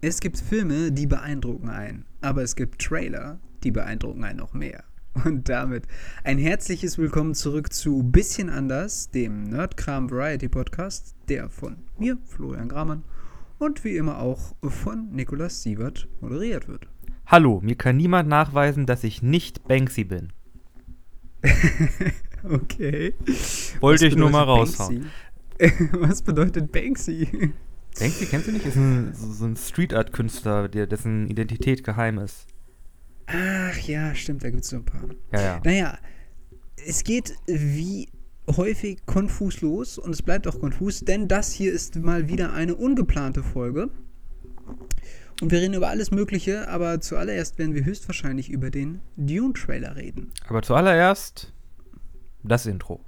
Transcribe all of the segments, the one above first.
Es gibt Filme, die beeindrucken einen, aber es gibt Trailer, die beeindrucken einen noch mehr. Und damit ein herzliches Willkommen zurück zu Bisschen anders, dem Nerdkram Variety Podcast, der von mir, Florian Gramann, und wie immer auch von Nikolaus Sievert moderiert wird. Hallo, mir kann niemand nachweisen, dass ich nicht Banksy bin. okay. Wollte ich nur mal raushauen. Was bedeutet Banksy? Banksy kennst du nicht? Ist ein, so ein Street Art Künstler, der, dessen Identität geheim ist. Ach ja, stimmt, da gibt es so ein paar. Ja, ja. Naja, es geht wie häufig konfus los und es bleibt auch konfus, denn das hier ist mal wieder eine ungeplante Folge. Und wir reden über alles Mögliche, aber zuallererst werden wir höchstwahrscheinlich über den Dune-Trailer reden. Aber zuallererst das Intro.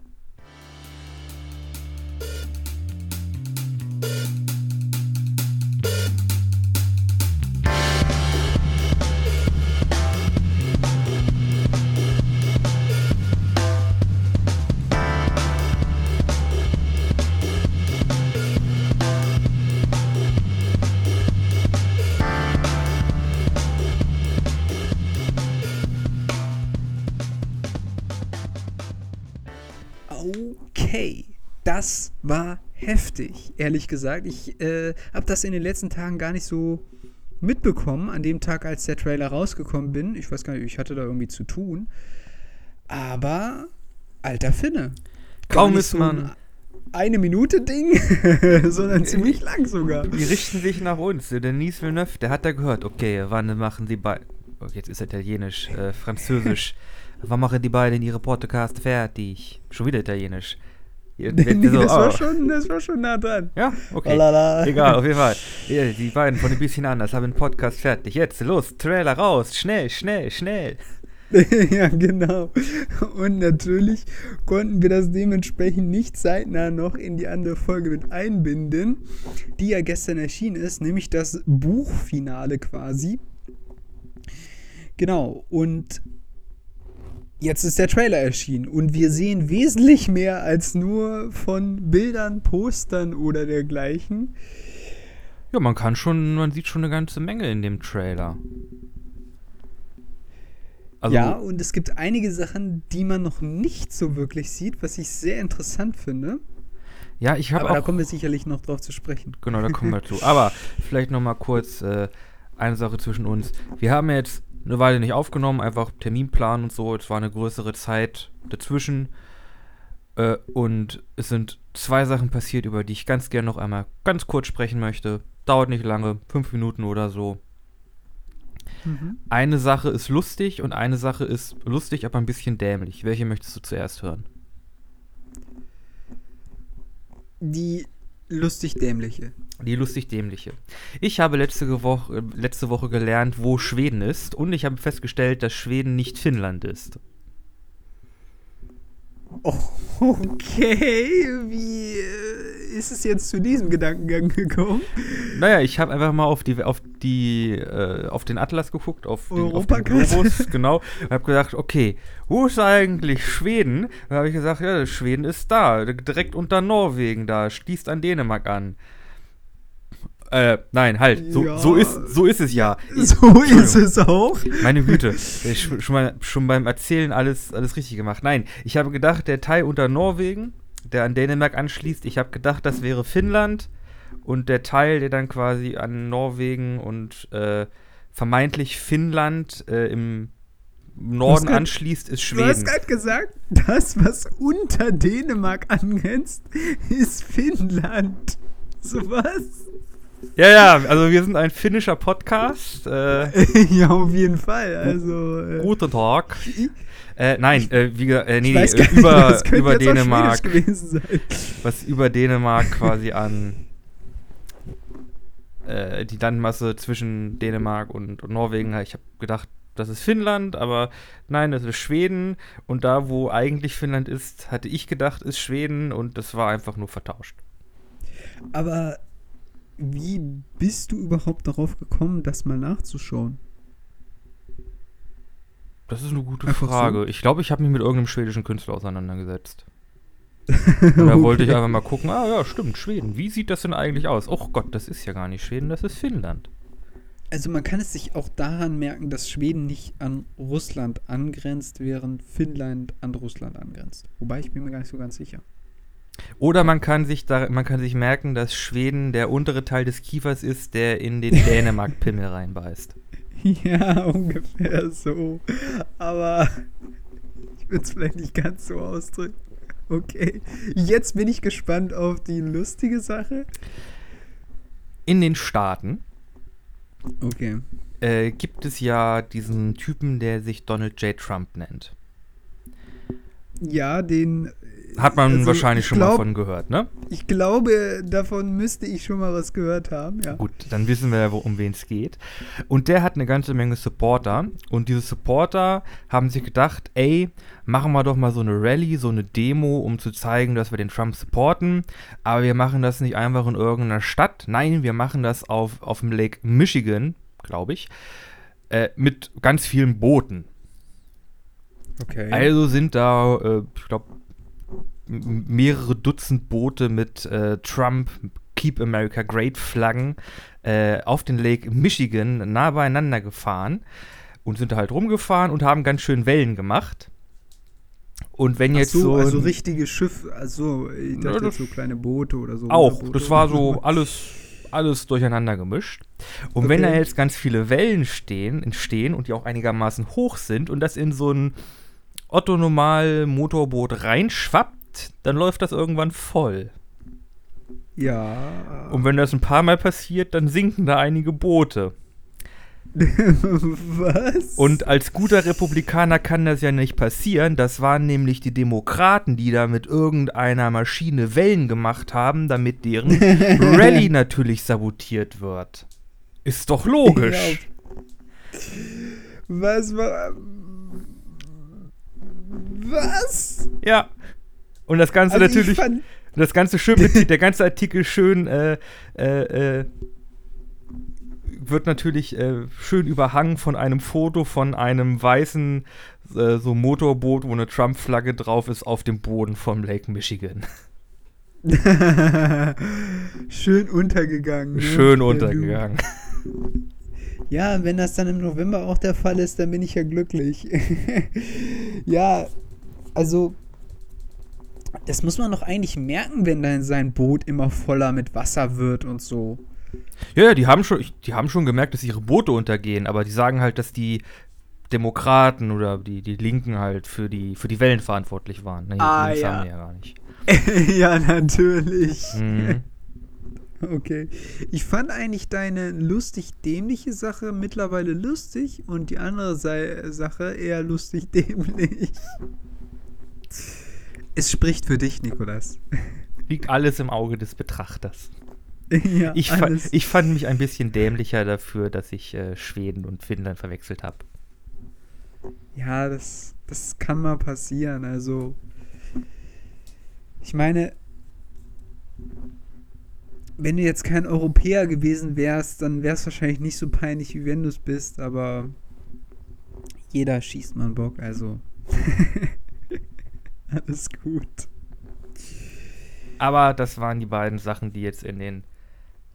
Das war heftig, ehrlich gesagt. Ich äh, habe das in den letzten Tagen gar nicht so mitbekommen, an dem Tag, als der Trailer rausgekommen bin. Ich weiß gar nicht, ich hatte da irgendwie zu tun. Aber, alter Finne. Kaum ist so man. Eine Minute Ding, sondern ziemlich lang sogar. Die richten sich nach uns. Der Denis Villeneuve, der hat da gehört, okay, wann machen die beiden. Oh, jetzt ist Italienisch, äh, Französisch. wann machen die beiden ihre Podcast fertig? Schon wieder Italienisch. Nee, so, das, war oh. schon, das war schon nah dran. Ja, okay. Olala. Egal, auf jeden Fall. Ja, die beiden von ein bisschen anders haben den Podcast fertig. Jetzt, los, Trailer raus. Schnell, schnell, schnell. ja, genau. Und natürlich konnten wir das dementsprechend nicht zeitnah noch in die andere Folge mit einbinden, die ja gestern erschienen ist, nämlich das Buchfinale quasi. Genau, und jetzt ist der Trailer erschienen und wir sehen wesentlich mehr als nur von Bildern, Postern oder dergleichen. Ja, man kann schon, man sieht schon eine ganze Menge in dem Trailer. Also, ja, und es gibt einige Sachen, die man noch nicht so wirklich sieht, was ich sehr interessant finde. Ja, ich habe Aber da kommen wir sicherlich noch drauf zu sprechen. Genau, da kommen wir zu. Aber vielleicht noch mal kurz äh, eine Sache zwischen uns. Wir haben jetzt eine Weile nicht aufgenommen, einfach Terminplan und so. Es war eine größere Zeit dazwischen. Äh, und es sind zwei Sachen passiert, über die ich ganz gerne noch einmal ganz kurz sprechen möchte. Dauert nicht lange, fünf Minuten oder so. Mhm. Eine Sache ist lustig und eine Sache ist lustig, aber ein bisschen dämlich. Welche möchtest du zuerst hören? Die lustig-dämliche. Die lustig-dämliche. Ich habe letzte Woche, letzte Woche gelernt, wo Schweden ist und ich habe festgestellt, dass Schweden nicht Finnland ist. Okay, wie äh, ist es jetzt zu diesem Gedankengang gekommen? Naja, ich habe einfach mal auf die auf die äh, auf den Atlas geguckt, auf den, auf den Globus, genau, und habe gedacht, okay, wo ist eigentlich Schweden? Dann habe ich gesagt, ja, Schweden ist da, direkt unter Norwegen, da schließt an Dänemark an. Äh, nein, halt. So, ja. so, ist, so ist es ja. So ist es auch. Meine Güte. schon, mal, schon beim Erzählen alles, alles richtig gemacht. Nein, ich habe gedacht, der Teil unter Norwegen, der an Dänemark anschließt, ich habe gedacht, das wäre Finnland. Und der Teil, der dann quasi an Norwegen und äh, vermeintlich Finnland äh, im Norden grad, anschließt, ist Schweden. Du hast gerade gesagt, das, was unter Dänemark angrenzt, ist Finnland. So was? Ja, ja, also wir sind ein finnischer Podcast. Äh, ja, auf jeden Fall. Also, äh, Guten Tag. Äh, nein, äh, wie, äh, nee, nee, äh, über, über Dänemark. Was über Dänemark quasi an äh, die Landmasse zwischen Dänemark und, und Norwegen. Ich habe gedacht, das ist Finnland, aber nein, das ist Schweden. Und da, wo eigentlich Finnland ist, hatte ich gedacht, ist Schweden und das war einfach nur vertauscht. Aber wie bist du überhaupt darauf gekommen, das mal nachzuschauen? Das ist eine gute einfach Frage. So? Ich glaube, ich habe mich mit irgendeinem schwedischen Künstler auseinandergesetzt. Und da okay. wollte ich einfach mal gucken, ah ja, stimmt, Schweden. Wie sieht das denn eigentlich aus? Oh Gott, das ist ja gar nicht Schweden, das ist Finnland. Also man kann es sich auch daran merken, dass Schweden nicht an Russland angrenzt, während Finnland an Russland angrenzt. Wobei ich bin mir gar nicht so ganz sicher. Oder man kann sich da, man kann sich merken, dass Schweden der untere Teil des Kiefers ist, der in den Dänemark-Pimmel reinbeißt. Ja, ungefähr so. Aber ich würde es vielleicht nicht ganz so ausdrücken. Okay. Jetzt bin ich gespannt auf die lustige Sache. In den Staaten Okay. äh, gibt es ja diesen Typen, der sich Donald J. Trump nennt. Ja, den. Hat man also, wahrscheinlich ich schon mal von gehört, ne? Ich glaube, davon müsste ich schon mal was gehört haben, ja. Gut, dann wissen wir ja, um wen es geht. Und der hat eine ganze Menge Supporter. Und diese Supporter haben sich gedacht, ey, machen wir doch mal so eine Rallye, so eine Demo, um zu zeigen, dass wir den Trump supporten. Aber wir machen das nicht einfach in irgendeiner Stadt. Nein, wir machen das auf, auf dem Lake Michigan, glaube ich, äh, mit ganz vielen Booten. Okay. Also sind da, äh, ich glaube, mehrere Dutzend Boote mit äh, Trump, Keep America Great Flaggen äh, auf den Lake Michigan nah beieinander gefahren und sind da halt rumgefahren und haben ganz schön Wellen gemacht. Und wenn jetzt so, so. also richtige Schiffe, also ich dachte jetzt so kleine Boote oder so. Auch, das war so alles, alles durcheinander gemischt. Und wenn da Okay. jetzt ganz viele Wellen stehen, entstehen und die auch einigermaßen hoch sind und das in so ein Otto-Normal-Motorboot reinschwappt, dann läuft das irgendwann voll. Ja. Und wenn das ein paar Mal passiert, dann sinken da einige Boote. was? Und als guter Republikaner kann das ja nicht passieren. Das waren nämlich die Demokraten, die da mit irgendeiner Maschine Wellen gemacht haben, damit deren Rallye natürlich sabotiert wird. Ist doch logisch. Was war. Was? Ja. Und das Ganze Also ich natürlich, das Ganze schön mit, der ganze Artikel schön, äh, äh, äh, wird natürlich äh, schön überhangen von einem Foto von einem weißen äh, so Motorboot, wo eine Trump-Flagge drauf ist, auf dem Boden vom Lake Michigan. Schön untergegangen. Ne? Schön untergegangen. Ja, wenn das dann im November auch der Fall ist, dann bin ich ja glücklich. ja, also. Das muss man doch eigentlich merken, wenn dann sein Boot immer voller mit Wasser wird und so. Ja, ja, die haben schon, die haben schon gemerkt, dass ihre Boote untergehen, aber die sagen halt, dass die Demokraten oder die, die Linken halt für die, für die Wellen verantwortlich waren. Nee, Ah, das ja. haben die ja gar nicht. ja, natürlich. Mhm. Okay. Ich fand eigentlich deine lustig-dämliche Sache mittlerweile lustig und die andere Sache eher lustig-dämlich. Es spricht für dich, Nikolas. Liegt alles im Auge des Betrachters. ja, Ich, fa alles. ich fand mich ein bisschen dämlicher dafür, dass ich äh, Schweden und Finnland verwechselt habe. Ja, das, das kann mal passieren. Also, ich meine, wenn du jetzt kein Europäer gewesen wärst, dann wäre es wahrscheinlich nicht so peinlich, wie wenn du es bist, aber jeder schießt mal einen Bock, also. Alles gut. Aber das waren die beiden Sachen, die jetzt in den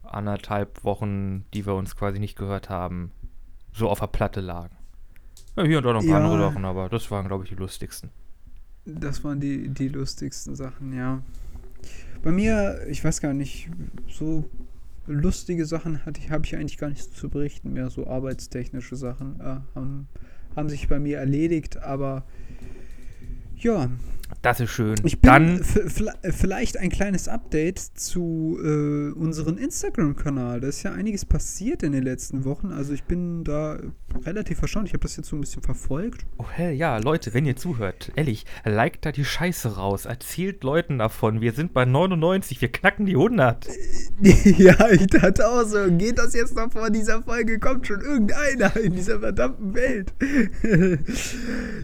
anderthalb Wochen, die wir uns quasi nicht gehört haben, so auf der Platte lagen. Ja, hier und da noch ein paar Ja. andere Sachen, aber das waren, glaube ich, die lustigsten. Das waren die, die lustigsten Sachen, ja. Bei mir, ich weiß gar nicht, so lustige Sachen hatte ich, habe ich eigentlich gar nicht zu berichten mehr. So arbeitstechnische Sachen äh, haben, haben sich bei mir erledigt, aber ja, Das ist schön. ich bin vielleicht ein kleines Update zu äh, unserem Instagram-Kanal. Da ist ja einiges passiert in den letzten Wochen. Also ich bin da relativ erstaunt. Ich habe das jetzt so ein bisschen verfolgt. oh hell, ja, Leute, wenn ihr zuhört, ehrlich, liked da die Scheiße raus. Erzählt Leuten davon. Wir sind bei 99, wir knacken die 100. ja, ich dachte auch so, geht das jetzt noch vor dieser Folge? Kommt schon irgendeiner in dieser verdammten Welt.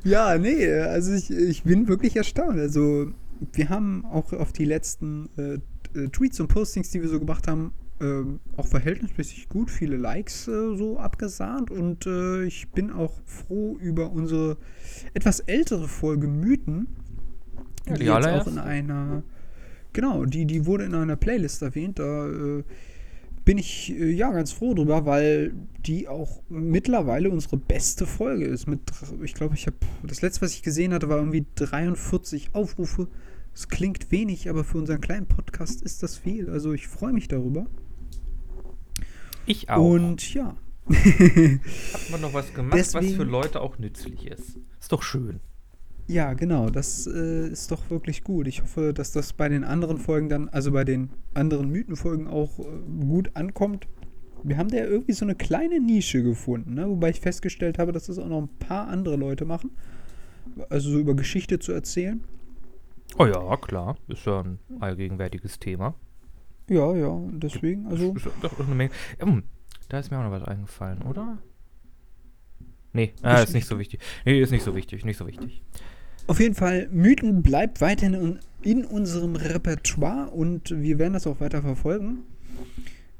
ja, nee, also ich, ich bin wirklich erstaunt. Also, wir haben auch auf die letzten äh, äh, Tweets und Postings, die wir so gemacht haben, ähm, auch verhältnismäßig gut viele Likes äh, so abgesahnt. Und äh, ich bin auch froh über unsere etwas ältere Folge Mythen, Ja, die die jetzt auch in einer Genau, die, die wurde in einer Playlist erwähnt. Da äh, bin ich äh, ja ganz froh drüber, weil die auch mittlerweile unsere beste Folge ist. Mit, ich glaube, ich habe das letzte, was ich gesehen hatte, war irgendwie 43 Aufrufe. Es klingt wenig, aber für unseren kleinen Podcast ist das viel. Also ich freue mich darüber. Ich auch. Und ja. Hat man noch was gemacht, was Deswegen- für Leute auch nützlich ist. Ist doch schön. Ja, genau, das äh, ist doch wirklich gut. Ich hoffe, dass das bei den anderen Folgen dann, also bei den anderen Mythenfolgen auch äh, gut ankommt. Wir haben da ja irgendwie so eine kleine Nische gefunden, ne? wobei ich festgestellt habe, dass das auch noch ein paar andere Leute machen. Also so über Geschichte zu erzählen. Oh ja, klar. Ist ja ein allgegenwärtiges Thema. Ja, ja, deswegen, also. Ist doch eine Menge. Ähm, da ist mir auch noch was eingefallen, oder? Nee, ah, ist nicht so wichtig. Nee, ist nicht so wichtig, nicht so wichtig. Auf jeden Fall, Mythen bleibt weiterhin in, in unserem Repertoire und wir werden das auch weiter verfolgen.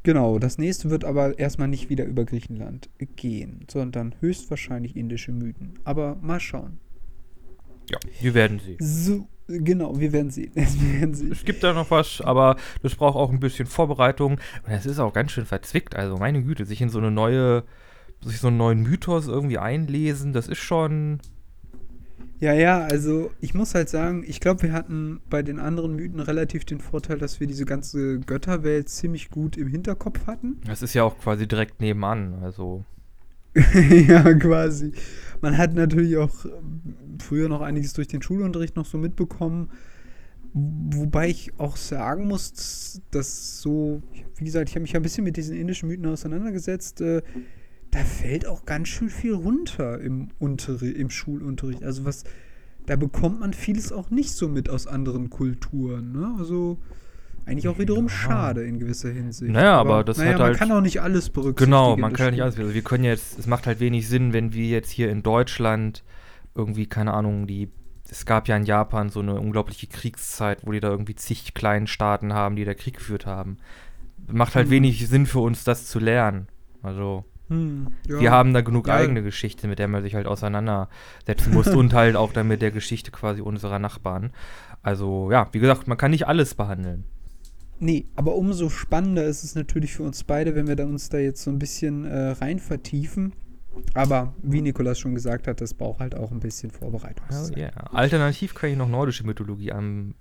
Genau, das nächste wird aber erstmal nicht wieder über Griechenland gehen, sondern höchstwahrscheinlich indische Mythen. Aber mal schauen. Ja, wir werden sehen. So, genau, wir werden sehen. wir werden sehen. Es gibt da noch was, aber das braucht auch ein bisschen Vorbereitung. Und es ist auch ganz schön verzwickt. Also, meine Güte, sich in so eine neue, sich so einen neuen Mythos irgendwie einlesen, das ist schon. Ja, ja, also ich muss halt sagen, ich glaube, wir hatten bei den anderen Mythen relativ den Vorteil, dass wir diese ganze Götterwelt ziemlich gut im Hinterkopf hatten. Das ist ja auch quasi direkt nebenan. Also. ja, quasi. Man hat natürlich auch ähm, früher noch einiges durch den Schulunterricht noch so mitbekommen. Wobei ich auch sagen muss, dass so, wie gesagt, ich habe mich ja ein bisschen mit diesen indischen Mythen auseinandergesetzt. Äh, da fällt auch ganz schön viel runter im, Unterri im Schulunterricht. Also was, da bekommt man vieles auch nicht so mit aus anderen Kulturen. Ne? Also eigentlich auch wiederum Ja. schade in gewisser Hinsicht. Naja, aber das naja, hat man halt- kann auch nicht alles berücksichtigen. Genau, man kann ja nicht alles. Also wir können jetzt, es macht halt wenig Sinn, wenn wir jetzt hier in Deutschland irgendwie, keine Ahnung, die, es gab ja in Japan so eine unglaubliche Kriegszeit, wo die da irgendwie zig kleinen Staaten haben, die da Krieg geführt haben. Macht halt Mhm. wenig Sinn für uns, das zu lernen. Also, Hm, ja. wir haben da genug Ja. eigene Geschichte, mit der man sich halt auseinandersetzen muss und halt auch dann mit der Geschichte quasi unserer Nachbarn. Also, ja, wie gesagt, man kann nicht alles behandeln. Nee, aber umso spannender ist es natürlich für uns beide, wenn wir da uns da jetzt so ein bisschen äh, rein vertiefen. Aber wie Nikolas schon gesagt hat, das braucht halt auch ein bisschen Vorbereitungszeit. Ja, Alternativ kann ich noch nordische Mythologie an,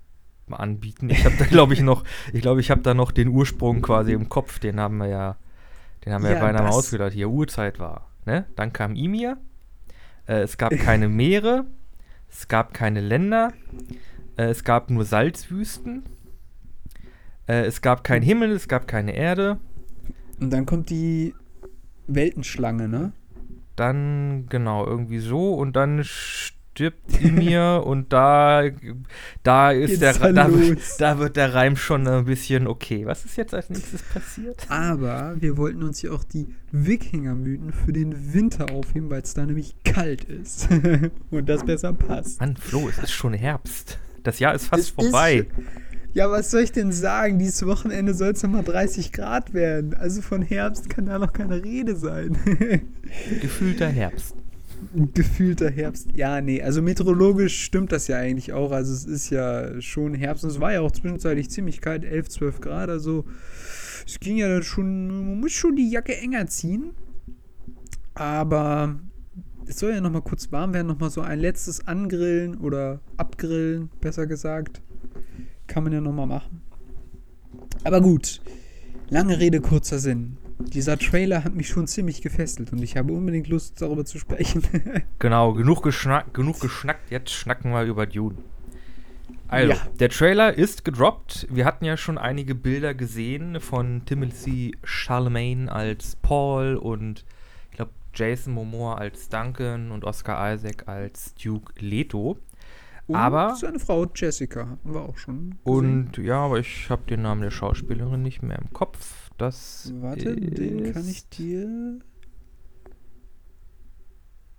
anbieten. Ich habe da, glaube ich, noch, ich glaube, ich habe da noch den Ursprung quasi im Kopf. Den haben wir ja, den haben wir ja, Ja, beinahe mal ausgedacht. Hier Urzeit war. Ne? Dann kam Imir. Äh, es gab keine Meere. Es gab keine Länder. Äh, es gab nur Salzwüsten. Äh, es gab keinen Himmel. Es gab keine Erde. Und dann kommt die Weltenschlange, ne? Dann, genau, irgendwie so. Und dann stirbt Imir und da, da ist Geht's der, da, los. da wird der Reim schon ein bisschen okay. Was ist jetzt als nächstes passiert? Aber wir wollten uns ja auch die Wikinger-Mythen für den Winter aufheben, weil es da nämlich kalt ist. Und das besser passt. Mann, Flo, es ist schon Herbst. Das Jahr ist fast Es vorbei. Ist, ja, was soll ich denn sagen? Dieses Wochenende soll es nochmal 30 Grad werden. Also von Herbst kann da noch keine Rede sein. Gefühlter Herbst. Gefühlter Herbst. Ja, nee, also meteorologisch stimmt das ja eigentlich auch. Also es ist ja schon Herbst und es war ja auch zwischenzeitlich ziemlich kalt, 11, 12 Grad. Also es ging ja dann schon, man muss schon die Jacke enger ziehen. Aber es soll ja nochmal kurz warm werden, nochmal so ein letztes Angrillen oder Abgrillen, besser gesagt. Kann man ja nochmal machen. Aber gut, lange Rede, kurzer Sinn. Dieser Trailer hat mich schon ziemlich gefesselt und ich habe unbedingt Lust, darüber zu sprechen. Genau, genug, geschnack, genug geschnackt, jetzt schnacken wir über Dune. Also, Ja. der Trailer ist gedroppt. Wir hatten ja schon einige Bilder gesehen von Timothy Charlemagne als Paul und ich glaube Jason Momoa als Duncan und Oscar Isaac als Duke Leto. Und Aber- seine Frau Jessica hatten wir auch schon. Und ja, aber ich habe den Namen der Schauspielerin nicht mehr im Kopf. Das. Warte, den kann ich dir.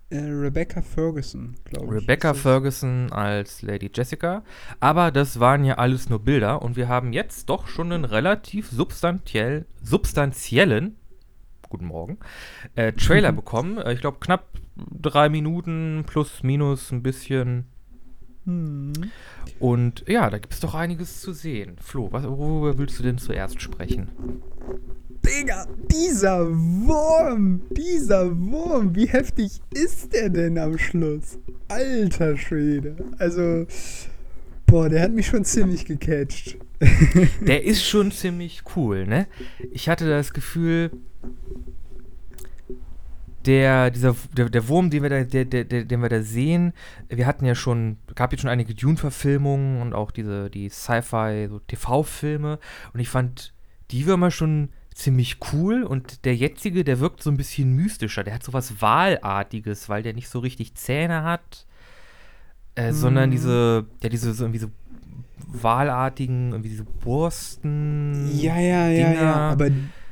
Äh, Rebecca Ferguson, glaube ich. Rebecca. Ferguson als Lady Jessica. Aber das waren ja alles nur Bilder und wir haben jetzt doch schon einen relativ substanziell, substanziellen, guten Morgen, äh, Trailer Mhm. bekommen. Äh, ich glaube knapp drei Minuten plus minus ein bisschen. Hm. Und ja, da gibt es doch einiges zu sehen. Flo, was, worüber willst du denn zuerst sprechen? Digga, dieser Wurm, dieser Wurm, wie heftig ist der denn am Schluss? Alter Schwede. Also, boah, der hat mich schon ziemlich gecatcht. Der ist schon ziemlich cool, ne? Ich hatte das Gefühl, der, dieser, der, der Wurm, den wir, da, der, der, den wir da sehen, wir hatten ja schon, gab jetzt schon einige Dune-Verfilmungen und auch diese, die Sci-Fi, so TV-Filme und ich fand die Würmer schon ziemlich cool und der jetzige, der wirkt so ein bisschen mystischer, der hat so was Wahlartiges, weil der nicht so richtig Zähne hat, äh, mm. sondern diese, der diese so irgendwie so wahlartigen, irgendwie diese Borsten. Ja, ja, ja, ja, aber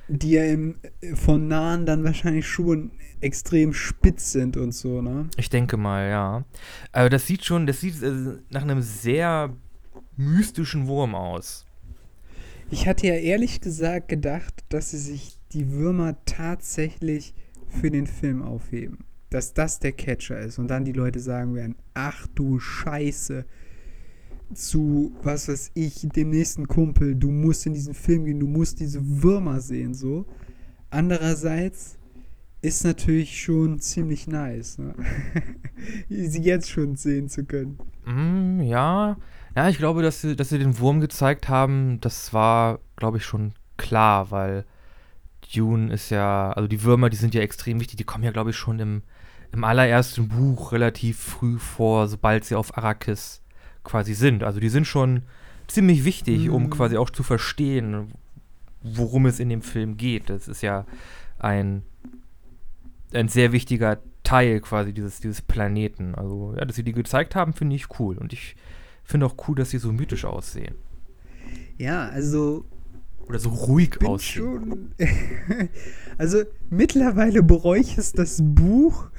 die ja im, von nahen dann wahrscheinlich schon extrem spitz sind und so, ne? Ich denke mal, ja. Aber das sieht schon, das sieht äh, nach einem sehr mystischen Wurm aus. Ich hatte ja ehrlich gesagt gedacht, dass sie sich die Würmer tatsächlich für den Film aufheben. Dass das der Catcher ist und dann die Leute sagen werden, ach du Scheiße, zu, was weiß ich, dem nächsten Kumpel, du musst in diesen Film gehen, du musst diese Würmer sehen, so. Andererseits ist natürlich schon ziemlich nice, ne? sie jetzt schon sehen zu können. Mm, ja, ja, ich glaube, dass sie, dass sie den Wurm gezeigt haben, das war, glaube ich, schon klar, weil Dune ist ja, also die Würmer, die sind ja extrem wichtig, die kommen ja, glaube ich, schon im, im allerersten Buch relativ früh vor, sobald sie auf Arrakis quasi sind. Also die sind schon ziemlich wichtig, mhm. um quasi auch zu verstehen, worum es in dem Film geht. Das ist ja ein, ein sehr wichtiger Teil quasi dieses, dieses Planeten. Also, ja, dass sie die gezeigt haben, finde ich cool. Und ich finde auch cool, dass sie so mythisch aussehen. Ja, also. Oder so ruhig aussehen. Schon also, mittlerweile bereue ich es, das Buch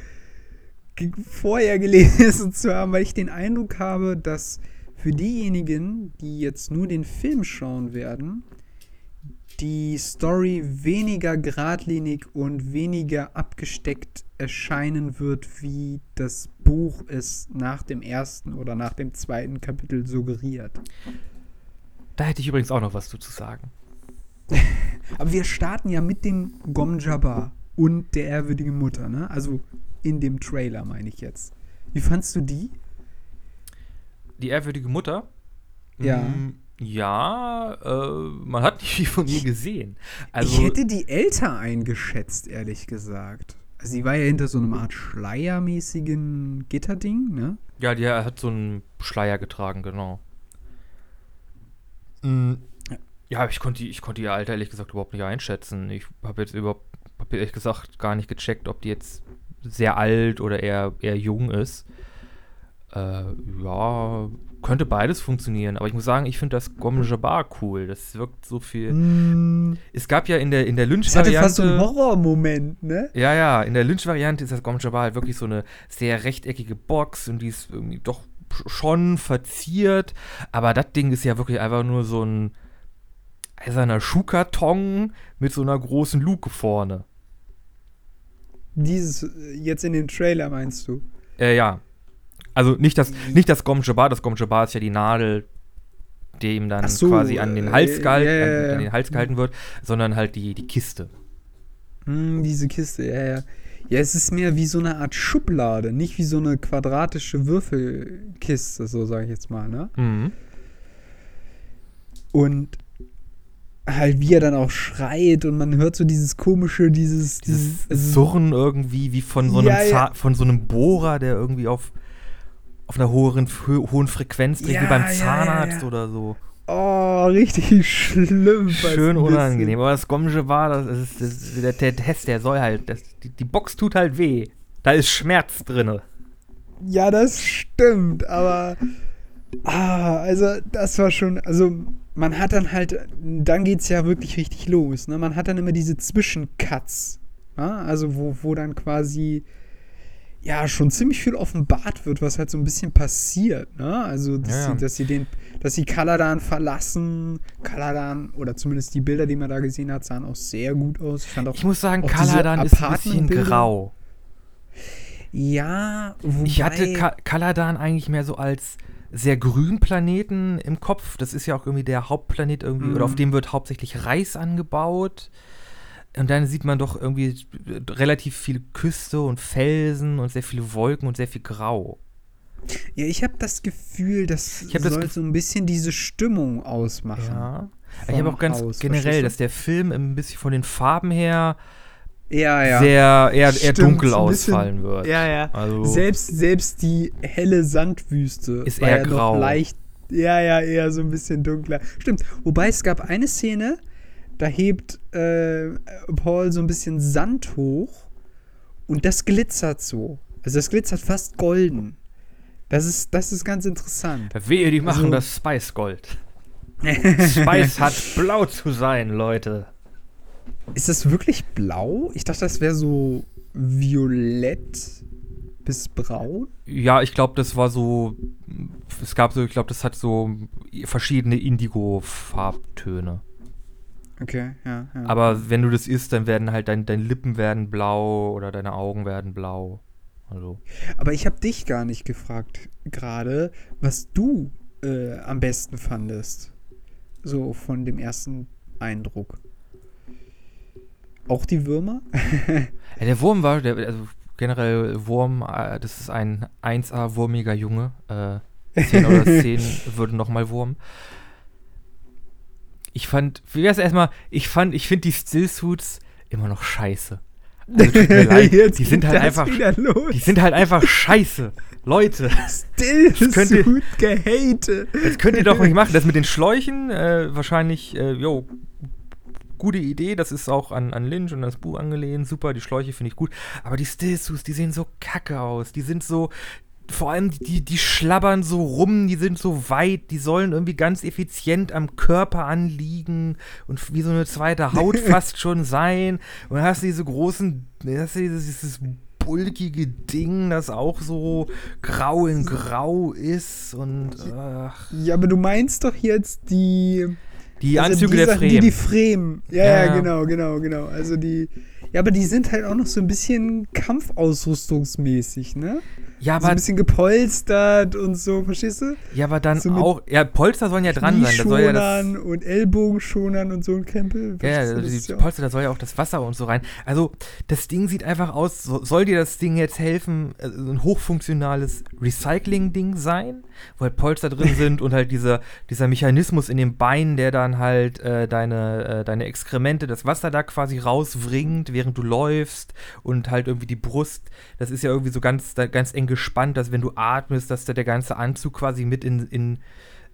vorher gelesen zu haben, weil ich den Eindruck habe, dass für diejenigen, die jetzt nur den Film schauen werden, die Story weniger geradlinig und weniger abgesteckt erscheinen wird, wie das Buch es nach dem ersten oder nach dem zweiten Kapitel suggeriert. Da hätte ich übrigens auch noch was zu sagen. Aber wir starten ja mit dem Gom Jabbar und der ehrwürdigen Mutter, ne? Also in dem Trailer, meine ich jetzt. Wie fandst du die? Die ehrwürdige Mutter? Ja. Mm, ja, äh, man hat nicht viel von ihr gesehen. Also, ich hätte die älter eingeschätzt, ehrlich gesagt. Also sie war ja hinter so einem Art Schleiermäßigen Gitterding, ne? Ja, die hat so einen Schleier getragen, genau. Mhm. Ja, ich konnte, ich konnte ihr Alter ehrlich gesagt überhaupt nicht einschätzen. Ich habe jetzt überhaupt, habe ehrlich gesagt gar nicht gecheckt, ob die jetzt sehr alt oder eher, eher jung ist. Äh, ja, könnte beides funktionieren, aber ich muss sagen, ich finde das Gom Jabbar cool. Das wirkt so viel. Mm. Es gab ja in der, in der Lynch-Variante. Das hatte fast so einen Horrormoment, ne? Ja, ja, in der Lynch-Variante ist das Gom Jabbar halt wirklich so eine sehr rechteckige Box und die ist irgendwie doch schon verziert, aber das Ding ist ja wirklich einfach nur so ein eiserner Schuhkarton mit so einer großen Luke vorne. Dieses, jetzt in dem Trailer meinst du? Äh, ja. Also nicht das, nicht das Gom Jabbar, das Gom Jabbar ist ja die Nadel, die ihm dann so, quasi an den, Hals gehalten, äh, yeah, an, an, den Hals gehalten wird, sondern halt die, die Kiste. Mm, diese Kiste, ja, ja. Ja, es ist mehr wie so eine Art Schublade, nicht wie so eine quadratische Würfelkiste, so sage ich jetzt mal, ne? Mhm. Und halt wie er dann auch schreit und man hört so dieses komische, dieses, dieses, dieses Surren irgendwie, wie von so einem, ja, ja. von so einem Bohrer, der irgendwie auf, auf einer hohen, hohen Frequenz dreht, ja, wie beim Zahnarzt oder so. Oh, richtig schlimm. Schön unangenehm. Aber das Gomsche war, das ist, das ist, der, der Test, der soll halt, das, die, die Box tut halt weh. Da ist Schmerz drin. Ja, das stimmt, aber ah, also das war schon, also man hat dann halt, dann geht es ja wirklich richtig los. Ne? Man hat dann immer diese Zwischencuts. Ja? Also wo, wo dann quasi ja schon ziemlich viel offenbart wird, was halt so ein bisschen passiert. Ne? Also dass, ja, ja. Sie, dass sie den, dass sie Kaladan verlassen. Kaladan, oder zumindest die Bilder, die man da gesehen hat, sahen auch sehr gut aus. Ich, ich muss sagen, Kaladan ist ein bisschen grau. Ja, wobei Ich hatte Ka Kaladan eigentlich mehr so als sehr grünen Planeten im Kopf. Das ist ja auch irgendwie der Hauptplanet irgendwie, mhm. oder auf dem wird hauptsächlich Reis angebaut. Und dann sieht man doch irgendwie relativ viel Küste und Felsen und sehr viele Wolken und sehr viel Grau. Ja, ich habe das Gefühl, das Ich hab das soll Gef- so ein bisschen diese Stimmung ausmachen. Ja. Ich habe auch ganz Haus, generell, dass der Film ein bisschen von den Farben her? Ja, ja. sehr eher, eher Stimmt, dunkel ein bisschen- ausfallen wird. Ja, ja. Also, Selbst, selbst die helle Sandwüste Ist eher ja grau. noch leicht. Ja, ja, eher so ein bisschen dunkler. Stimmt. Wobei es gab eine Szene, da hebt äh, Paul so ein bisschen Sand hoch und das glitzert so. Also das glitzert fast golden. Das ist, das ist ganz interessant. wehe, die machen Also- das Spice Gold. Spice hat blau zu sein, Leute. Ist das wirklich blau? Ich dachte, das wäre so violett bis braun. Ja, ich glaube, das war so. Es gab so, ich glaube, das hat so verschiedene Indigo-Farbtöne. Okay, ja, ja. Aber wenn du das isst, dann werden halt dein, deine Lippen werden blau oder deine Augen werden blau. Also. Aber ich habe dich gar nicht gefragt gerade, was du äh, am besten fandest. So von dem ersten Eindruck. Auch die Würmer? Ja, der Wurm war, der, also generell Wurm, äh, das ist ein 1A wurmiger Junge. Äh, 10 oder 10 würde nochmal Wurm. Ich fand, wie wär's erstmal, ich fand, ich finde die Stillsuits immer noch scheiße. Also tut mir leid, die sind halt einfach, wieder los. die sind halt einfach scheiße. Leute, Still könnt ihr- Suit gehate. das könnt ihr doch nicht machen. Das mit den Schläuchen, äh, wahrscheinlich, äh, jo, gute Idee. Das ist auch an, an Lynch und das Buch angelehnt. Super, die Schläuche finde ich gut. Aber die Stillsuits, die sehen so kacke aus. Die sind so, vor allem die, die schlabbern so rum, die sind so weit, die sollen irgendwie ganz effizient am Körper anliegen und wie so eine zweite Haut fast schon sein. Und dann hast du diese großen, hast du dieses, dieses bulkige Ding, das auch so grau in grau ist und ach, Ja, aber du meinst doch jetzt die. die also Anzüge die der Sachen, Fremen. Die, die Fremen. Ja, ja, ja. genau, genau, genau. Also die. Ja, aber die sind halt auch noch so ein bisschen kampfausrüstungsmäßig, ne? ja, so ein aber, bisschen gepolstert und so, verstehst du? ja, aber dann so auch, ja, Polster sollen ja dran sein. Da soll ja das, und Ellbogenschonern und so ein Krempel. Ja, ja, Das die ja Polster, da soll ja auch das Wasser und so rein. Also, das Ding sieht einfach aus, so, soll dir das Ding jetzt helfen, also ein hochfunktionales Recycling-Ding sein, wo halt Polster drin sind und halt dieser, dieser Mechanismus in den Beinen, der dann halt äh, deine, äh, deine Exkremente, das Wasser da quasi rauswringt, während du läufst und halt irgendwie die Brust, das ist ja irgendwie so ganz, ganz eng gespannt, dass wenn du atmest, dass da der ganze Anzug quasi mit in, in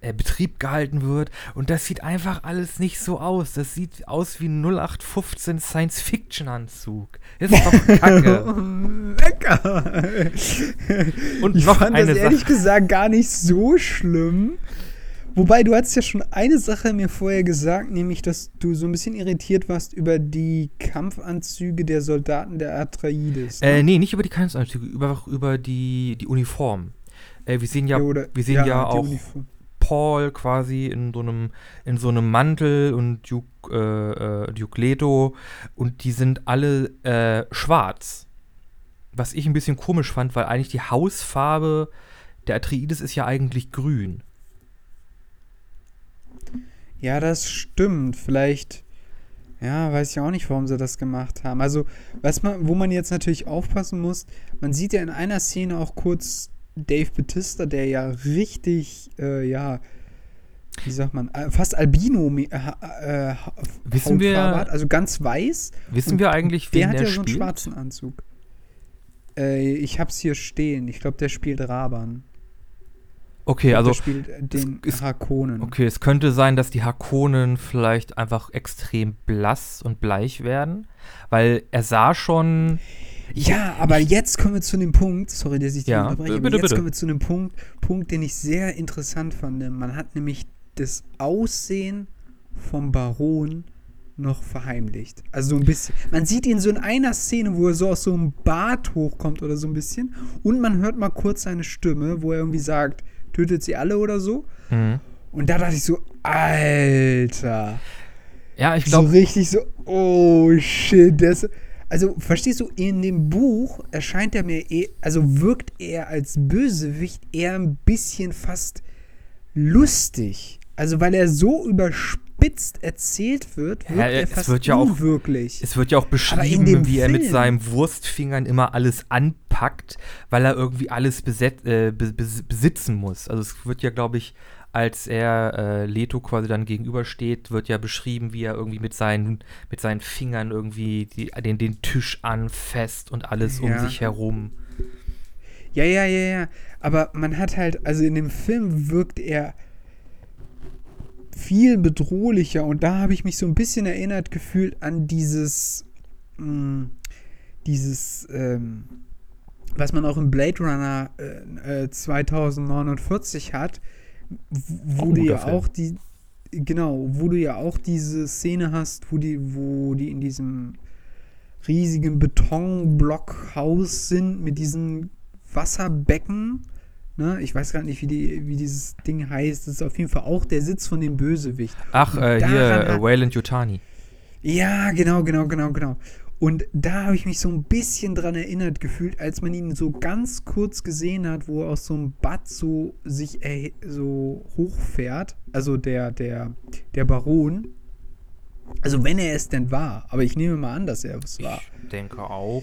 äh, Betrieb gehalten wird. Und das sieht einfach alles nicht so aus. Das sieht aus wie ein 0815 Science-Fiction-Anzug. Ist doch kacke. Lecker! Und ich noch fand eine das ehrlich Sache. gesagt gar nicht so schlimm. Wobei, du hast ja schon eine Sache mir vorher gesagt, nämlich, dass du so ein bisschen irritiert warst über die Kampfanzüge der Soldaten der Atreides. ne? Äh, nee, nicht über die Kampfanzüge, über, über die, die Uniform. Äh, wir sehen ja, oder- wir sehen ja, die auch Uniform. Paul quasi in so einem, in so einem Mantel und Duke, äh, äh, Duke Leto und die sind alle äh, schwarz. Was ich ein bisschen komisch fand, weil eigentlich die Hausfarbe der Atreides ist ja eigentlich grün. Ja, das stimmt. Vielleicht, ja, weiß ich auch nicht, warum sie das gemacht haben. Also, was man, wo man jetzt natürlich aufpassen muss, man sieht ja in einer Szene auch kurz Dave Batista, der ja richtig, äh, ja, wie sagt man, äh, fast Albino äh, äh, Wissen wir- hat, also ganz weiß. Wissen wir eigentlich, wen Der hat der ja so einen spielt? schwarzen Anzug. Äh, ich hab's hier stehen. Ich glaube, der spielt Raban. Okay, also spielt den ist- Harkonnen. okay, es könnte sein, dass die Harkonnen vielleicht einfach extrem blass und bleich werden, weil er sah schon Ja, aber jetzt kommen wir zu dem Punkt, sorry, dass ich dich Ja, unterbreche, aber bitte, jetzt bitte. kommen wir zu einem Punkt, Punkt, den ich sehr interessant fand. Man hat nämlich das Aussehen vom Baron noch verheimlicht. Also so ein bisschen. Man sieht ihn so in einer Szene, wo er so aus so einem Bart hochkommt oder so ein bisschen. Und man hört mal kurz seine Stimme, wo er irgendwie sagt, tötet sie alle oder so. Mhm. Und da dachte ich so, Alter. Ja, ich so glaube, richtig so, oh shit, das. Also, verstehst du, in dem Buch erscheint er mir, eh, also wirkt er als Bösewicht eher ein bisschen fast lustig. Also, weil er so überspitzt überspitzt erzählt wird, wirkt Ja, er es fast wird ja auch- unwirklich. Es wird ja auch beschrieben, wie er mit seinen Wurstfingern immer alles anpackt, weil er irgendwie alles beset äh, be bes- besitzen muss. Also es wird ja, glaube ich, als er äh, Leto quasi dann gegenübersteht, wird ja beschrieben, wie er irgendwie mit seinen, mit seinen Fingern irgendwie die, den, den Tisch anfasst und alles um Ja. sich herum. Ja, ja, ja, ja. Aber man hat halt, also in dem Film wirkt er viel bedrohlicher und da habe ich mich so ein bisschen erinnert gefühlt an dieses, mh, dieses, ähm, was man auch im Blade Runner äh, äh, 2049 hat, w- wo du ja Film. auch die, genau, wo du ja auch diese Szene hast, wo die, wo die in diesem riesigen Betonblockhaus sind mit diesen Wasserbecken. Ne? Ich weiß gar nicht, wie, die, wie dieses Ding heißt. Das ist auf jeden Fall auch der Sitz von dem Bösewicht. Ach, äh, hier, hat- äh, Wayland Yutani. Ja, genau, genau, genau, genau. Und da habe ich mich so ein bisschen dran erinnert gefühlt, als man ihn so ganz kurz gesehen hat, wo er aus so einem Bad so sich so hochfährt. Also der, der, der Baron. Also wenn er es denn war. Aber ich nehme mal an, dass er es war. Ich denke auch.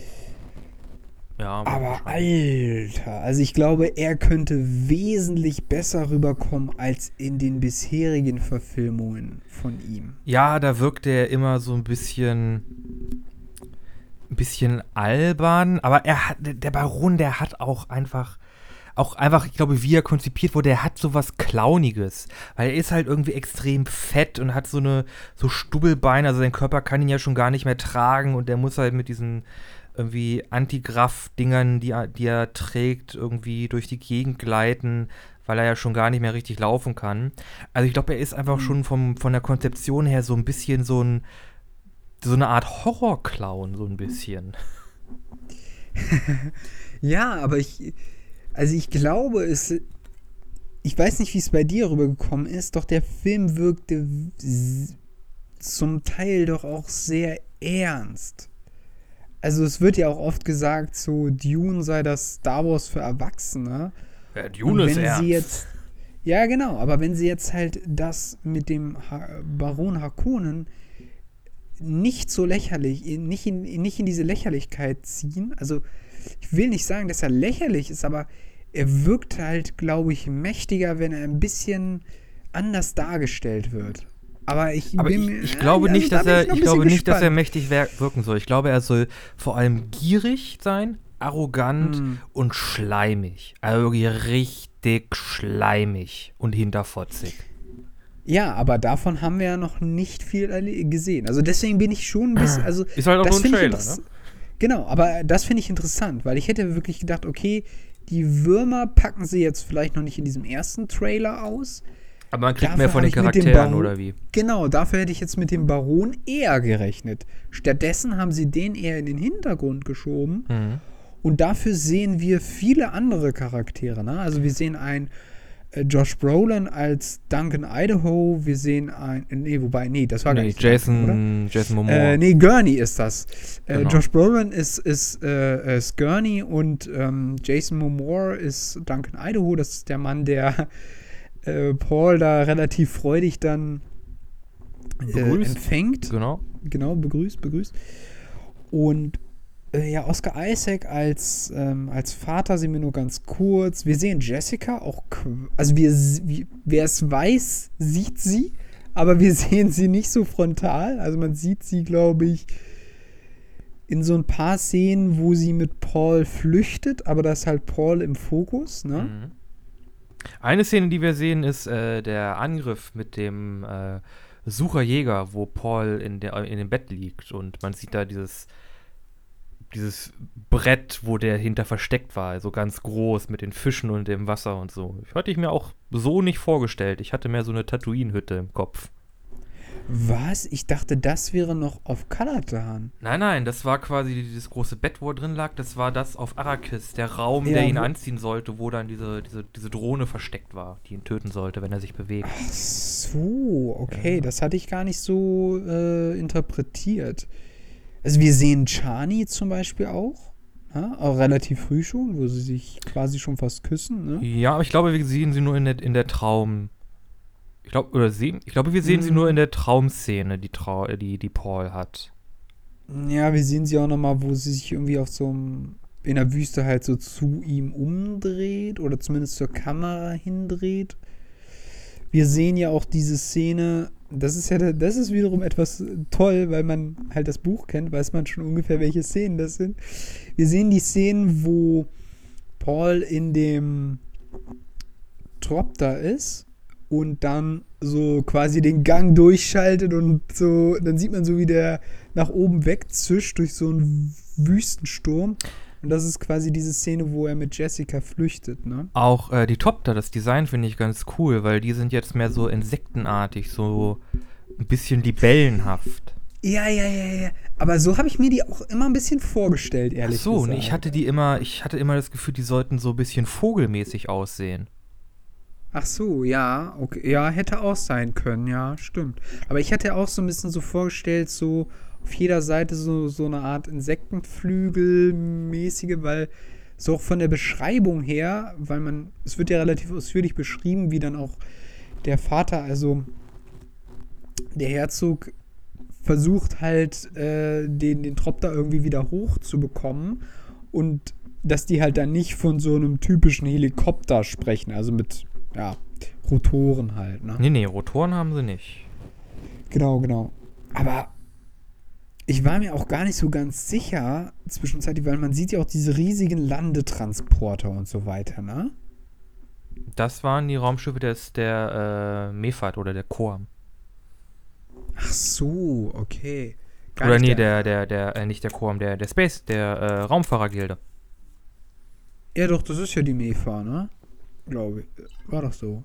Ja, Aber. Alter, also ich glaube, er könnte wesentlich besser rüberkommen als in den bisherigen Verfilmungen von ihm. Ja, da wirkt er immer so ein bisschen ein bisschen albern, aber er hat der Baron, der hat auch einfach auch einfach, ich glaube, wie er konzipiert wurde, er hat sowas Clowniges, weil er ist halt irgendwie extrem fett und hat so eine so Stubbelbeine, also sein Körper kann ihn ja schon gar nicht mehr tragen und der muss halt mit diesen irgendwie Antigraff-Dingern, die, er- die er trägt, irgendwie durch die Gegend gleiten, weil er ja schon gar nicht mehr richtig laufen kann. Also ich glaube, er ist einfach schon vom, von der Konzeption her so ein bisschen so ein so eine Art Horrorclown, so ein bisschen. Ja, aber ich, also ich glaube, es, ich weiß nicht, wie es bei dir rübergekommen ist, doch der Film wirkte zum Teil doch auch sehr ernst. Also es wird ja auch oft gesagt, so Dune sei das Star Wars für Erwachsene. Ja, Und wenn sie jetzt. Ja, genau, aber wenn sie jetzt halt das mit dem ha Baron Harkonnen nicht so lächerlich, nicht in, nicht in diese Lächerlichkeit ziehen, also ich will nicht sagen, dass er lächerlich ist, aber er wirkt halt, glaube ich, mächtiger, wenn er ein bisschen anders dargestellt wird. Aber ich Aber bin ich, ich glaube nicht, da dass er, ein ich glaube nicht, dass er gespannt. mächtig wirken soll. Ich glaube, er soll vor allem gierig sein, arrogant Mm. und schleimig. Also richtig schleimig und hinterfotzig. Ja, aber davon haben wir ja noch nicht viel gesehen. Also deswegen bin ich schon ein bisschen, also Ist halt auch nur ein ich Trailer, ne? Genau, aber das finde ich interessant, weil ich hätte wirklich gedacht, okay, die Würmer packen sie jetzt vielleicht noch nicht in diesem ersten Trailer aus. Aber man kriegt Dafür mehr von den Charakteren, Baron- oder wie? Genau, dafür hätte ich jetzt mit dem Baron eher gerechnet. Stattdessen haben sie den eher in den Hintergrund geschoben Mhm. und dafür sehen wir viele andere Charaktere. Ne? Also wir sehen einen äh, Josh Brolin als Duncan Idaho, wir sehen ein, nee, wobei, nee, das war gar Nee, nicht Duncan, oder? Jason, Jason Momoa. Äh, nee, Gurney ist das. Äh, Genau. Josh Brolin ist, ist, äh, ist Gurney und ähm, Jason Momoa ist Duncan Idaho. Das ist der Mann, der äh, Paul da relativ freudig dann äh, Begrüßt. empfängt. Genau. Genau, begrüßt, begrüßt. Und äh, ja, Oscar Isaac als, ähm, als Vater sehen wir nur ganz kurz. Wir sehen Jessica auch, also wir, wer es weiß, sieht sie, aber wir sehen sie nicht so frontal. Also man sieht sie, glaube ich, in so ein paar Szenen, wo sie mit Paul flüchtet, aber da ist halt Paul im Fokus, ne? Mhm. Eine Szene, die wir sehen, ist äh, der Angriff mit dem äh, Sucherjäger, wo Paul in, der, in dem Bett liegt und man sieht da dieses, dieses Brett, wo der hinter versteckt war, so ganz groß mit den Fischen und dem Wasser und so. Hatte ich mir auch so nicht vorgestellt. Ich hatte mehr so eine Tatooine-Hütte im Kopf. Was? Ich dachte, das wäre noch auf Kalatan. Nein, nein, das war quasi dieses große Bett, wo er drin lag. Das war das auf Arrakis, der Raum, Ja, der ihn anziehen sollte, wo dann diese, diese, diese Drohne versteckt war, die ihn töten sollte, wenn er sich bewegt. Ach so, okay, Ja. das hatte ich gar nicht so äh, interpretiert. Also wir sehen Chani zum Beispiel auch, ja, auch relativ früh schon, wo sie sich quasi schon fast küssen. Ne? Ja, aber ich glaube, wir sehen sie nur in der, in der Traum. Ich glaube, oder sehen, ich glaube, wir sehen sie Mhm. nur in der Traumszene, die, Trau die, die Paul hat. Ja, wir sehen sie auch nochmal, wo sie sich irgendwie auf so einem, in der Wüste halt so zu ihm umdreht oder zumindest zur Kamera hindreht. Wir sehen ja auch diese Szene, das ist ja, da- das ist wiederum etwas toll, weil man halt das Buch kennt, weiß man schon ungefähr, welche Szenen das sind. Wir sehen die Szenen, wo Paul in dem Trop da ist und dann so quasi den Gang durchschaltet und so, dann sieht man so, wie der nach oben wegzischt durch so einen Wüstensturm. Und das ist quasi diese Szene, wo er mit Jessica flüchtet, ne? Auch äh, die Topter, das Design finde ich ganz cool, weil die sind jetzt mehr so insektenartig, so ein bisschen libellenhaft. Ja, ja, ja, ja. Aber so habe ich mir die auch immer ein bisschen vorgestellt, Ach ehrlich so, gesagt. nee, ich hatte die immer, ich hatte immer das Gefühl, die sollten so ein bisschen vogelmäßig aussehen. Ach so, ja, okay. Ja, hätte auch sein können, ja, stimmt. Aber ich hatte auch so ein bisschen so vorgestellt, so auf jeder Seite so, so eine Art Insektenflügel-mäßige, weil so auch von der Beschreibung her, weil man, es wird ja relativ ausführlich beschrieben, wie dann auch der Vater, also der Herzog, versucht halt, äh, den, den Trop da irgendwie wieder hochzubekommen und dass die halt dann nicht von so einem typischen Helikopter sprechen, also mit, ja, Rotoren halt, ne? Nee, nee, Rotoren haben sie nicht. Genau, genau. Aber ich war mir auch gar nicht so ganz sicher zwischenzeitlich, weil man sieht ja auch diese riesigen Landetransporter und so weiter, ne? Das waren die Raumschiffe des, der äh, Mefat oder der Korm. Ach so, okay. Gar Oder nee, der, der, der, äh, nicht der Korm, der, der Space, der äh, Raumfahrergilde. Ja, doch, das ist ja die MEFA, ne? Glaube ich. War doch so.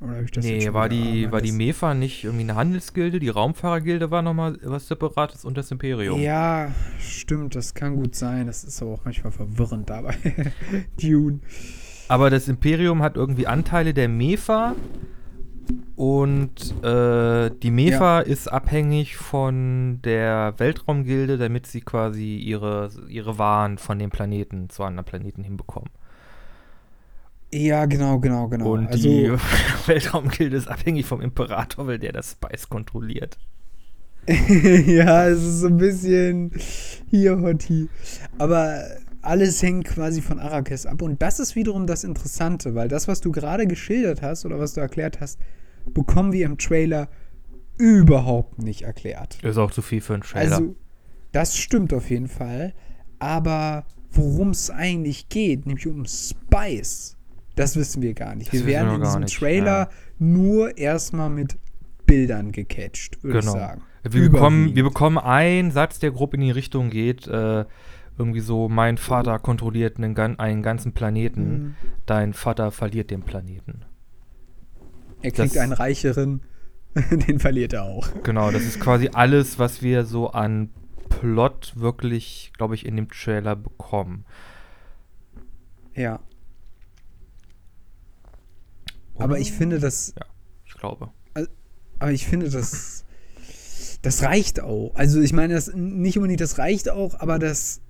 Oder habe ich das Nee, war die, war die Mefa nicht irgendwie eine Handelsgilde? Die Raumfahrergilde war nochmal was Separates und das Imperium. Ja, stimmt, das kann gut sein. Das ist aber auch manchmal verwirrend dabei. Dune. Aber das Imperium hat irgendwie Anteile der Mefa und äh, die Mefa ist abhängig von der Weltraumgilde, damit sie quasi ihre, ihre Waren von dem Planeten zu anderen Planeten hinbekommen. Ja, genau, genau, genau. Und also, die Weltraumgilde ist abhängig vom Imperator, weil der das Spice kontrolliert. ja, es ist so ein bisschen hier, Hotti. Aber alles hängt quasi von Arrakis ab. Und das ist wiederum das Interessante, weil das, was du gerade geschildert hast oder was du erklärt hast, bekommen wir im Trailer überhaupt nicht erklärt. Ist auch zu viel für einen Trailer. Also, das stimmt auf jeden Fall. Aber worum es eigentlich geht, nämlich um Spice, das wissen wir gar nicht. Das wir werden wir in diesem nicht, Trailer ja. nur erstmal mit Bildern gecatcht, würde Genau. ich sagen. Wir bekommen, wir bekommen einen Satz, der grob in die Richtung geht. Äh, irgendwie so, mein Vater kontrolliert einen, einen ganzen Planeten, Mhm. dein Vater verliert den Planeten. Er kriegt Das- einen reicheren, den verliert er auch. Genau, das ist quasi alles, was wir so an Plot wirklich, glaube ich, in dem Trailer bekommen. Ja. Aber ich finde das, Ich glaube. aber ich finde das, das reicht auch. Also ich meine, das nicht unbedingt, das reicht auch, aber das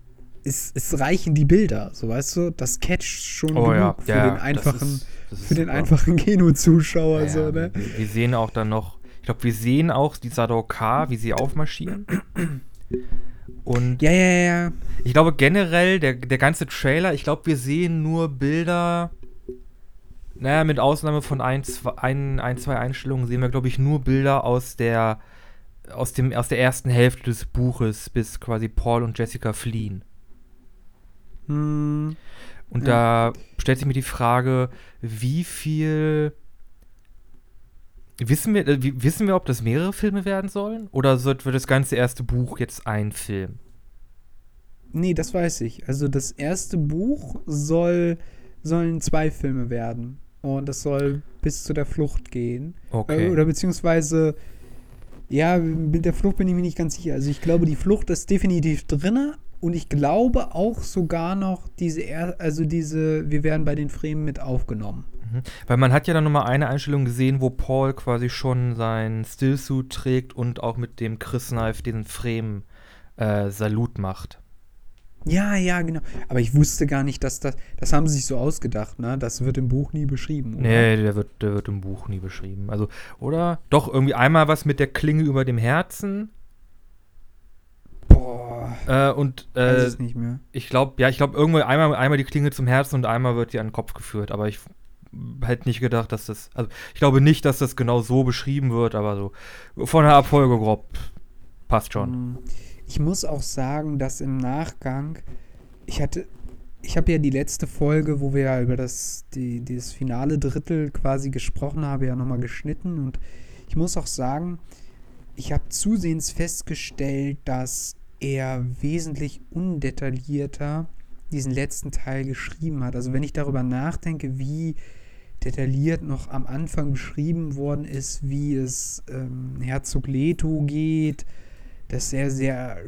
ist, es reichen die Bilder, so weißt du, das catcht schon Oh genug ja, für ja, den einfachen, ist- für den super. einfachen Kinozuschauer, Ja, so, ja, ne? wir, wir sehen auch dann noch, ich glaube, wir sehen auch die Sadokar, wie sie aufmarschieren. Und Ja, ja, ja. Ich glaube generell, der, der ganze Trailer, ich glaube, wir sehen nur Bilder, naja, mit Ausnahme von ein, zwei, ein, ein zwei Einstellungen sehen wir, glaube ich, nur Bilder aus der, aus, dem, aus der ersten Hälfte des Buches, bis quasi Paul und Jessica fliehen. Hm, Und Ja. da stellt sich mir die Frage, wie viel. Wissen wir, äh, wissen wir, ob das mehrere Filme werden sollen? Oder wird wird das ganze erste Buch jetzt ein Film? nee, das weiß ich. Also das erste Buch soll, sollen zwei Filme werden. Und das soll bis zu der Flucht gehen. Okay. Äh, Oder beziehungsweise, ja, mit der Flucht bin ich mir nicht ganz sicher. Also ich glaube, die Flucht ist definitiv drinne und ich glaube auch sogar noch diese, er also diese, wir werden bei den Fremen mit aufgenommen. Mhm. Weil man hat ja dann nochmal eine Einstellung gesehen, wo Paul quasi schon seinen Stillsuit trägt und auch mit dem Chris Knife den Fremen äh, Salut macht. Ja, ja, genau. Aber ich wusste gar nicht, dass das. Das haben sie sich so ausgedacht, ne? Das wird im Buch nie beschrieben. Oder? Nee, der wird, der wird im Buch nie beschrieben. Also, oder? Doch, irgendwie einmal was mit der Klinge über dem Herzen. Boah. Äh, und Weiß äh, es nicht mehr. ich glaube, ja, ich glaube, irgendwann einmal, einmal die Klinge zum Herzen und einmal wird die an den Kopf geführt. Aber ich hätte nicht gedacht, dass das. Also, ich glaube nicht, dass das genau so beschrieben wird, aber so von der Abfolge grob passt schon. Mm, Ich muss auch sagen, dass im Nachgang, ich hatte, ich habe ja die letzte Folge, wo wir ja über das, die, dieses finale Drittel quasi gesprochen haben, ja nochmal geschnitten und ich muss auch sagen, ich habe zusehends festgestellt, dass er wesentlich undetaillierter diesen letzten Teil geschrieben hat. Also wenn ich darüber nachdenke, wie detailliert noch am Anfang beschrieben worden ist, wie es ähm, Herzog Leto geht, dass er sehr,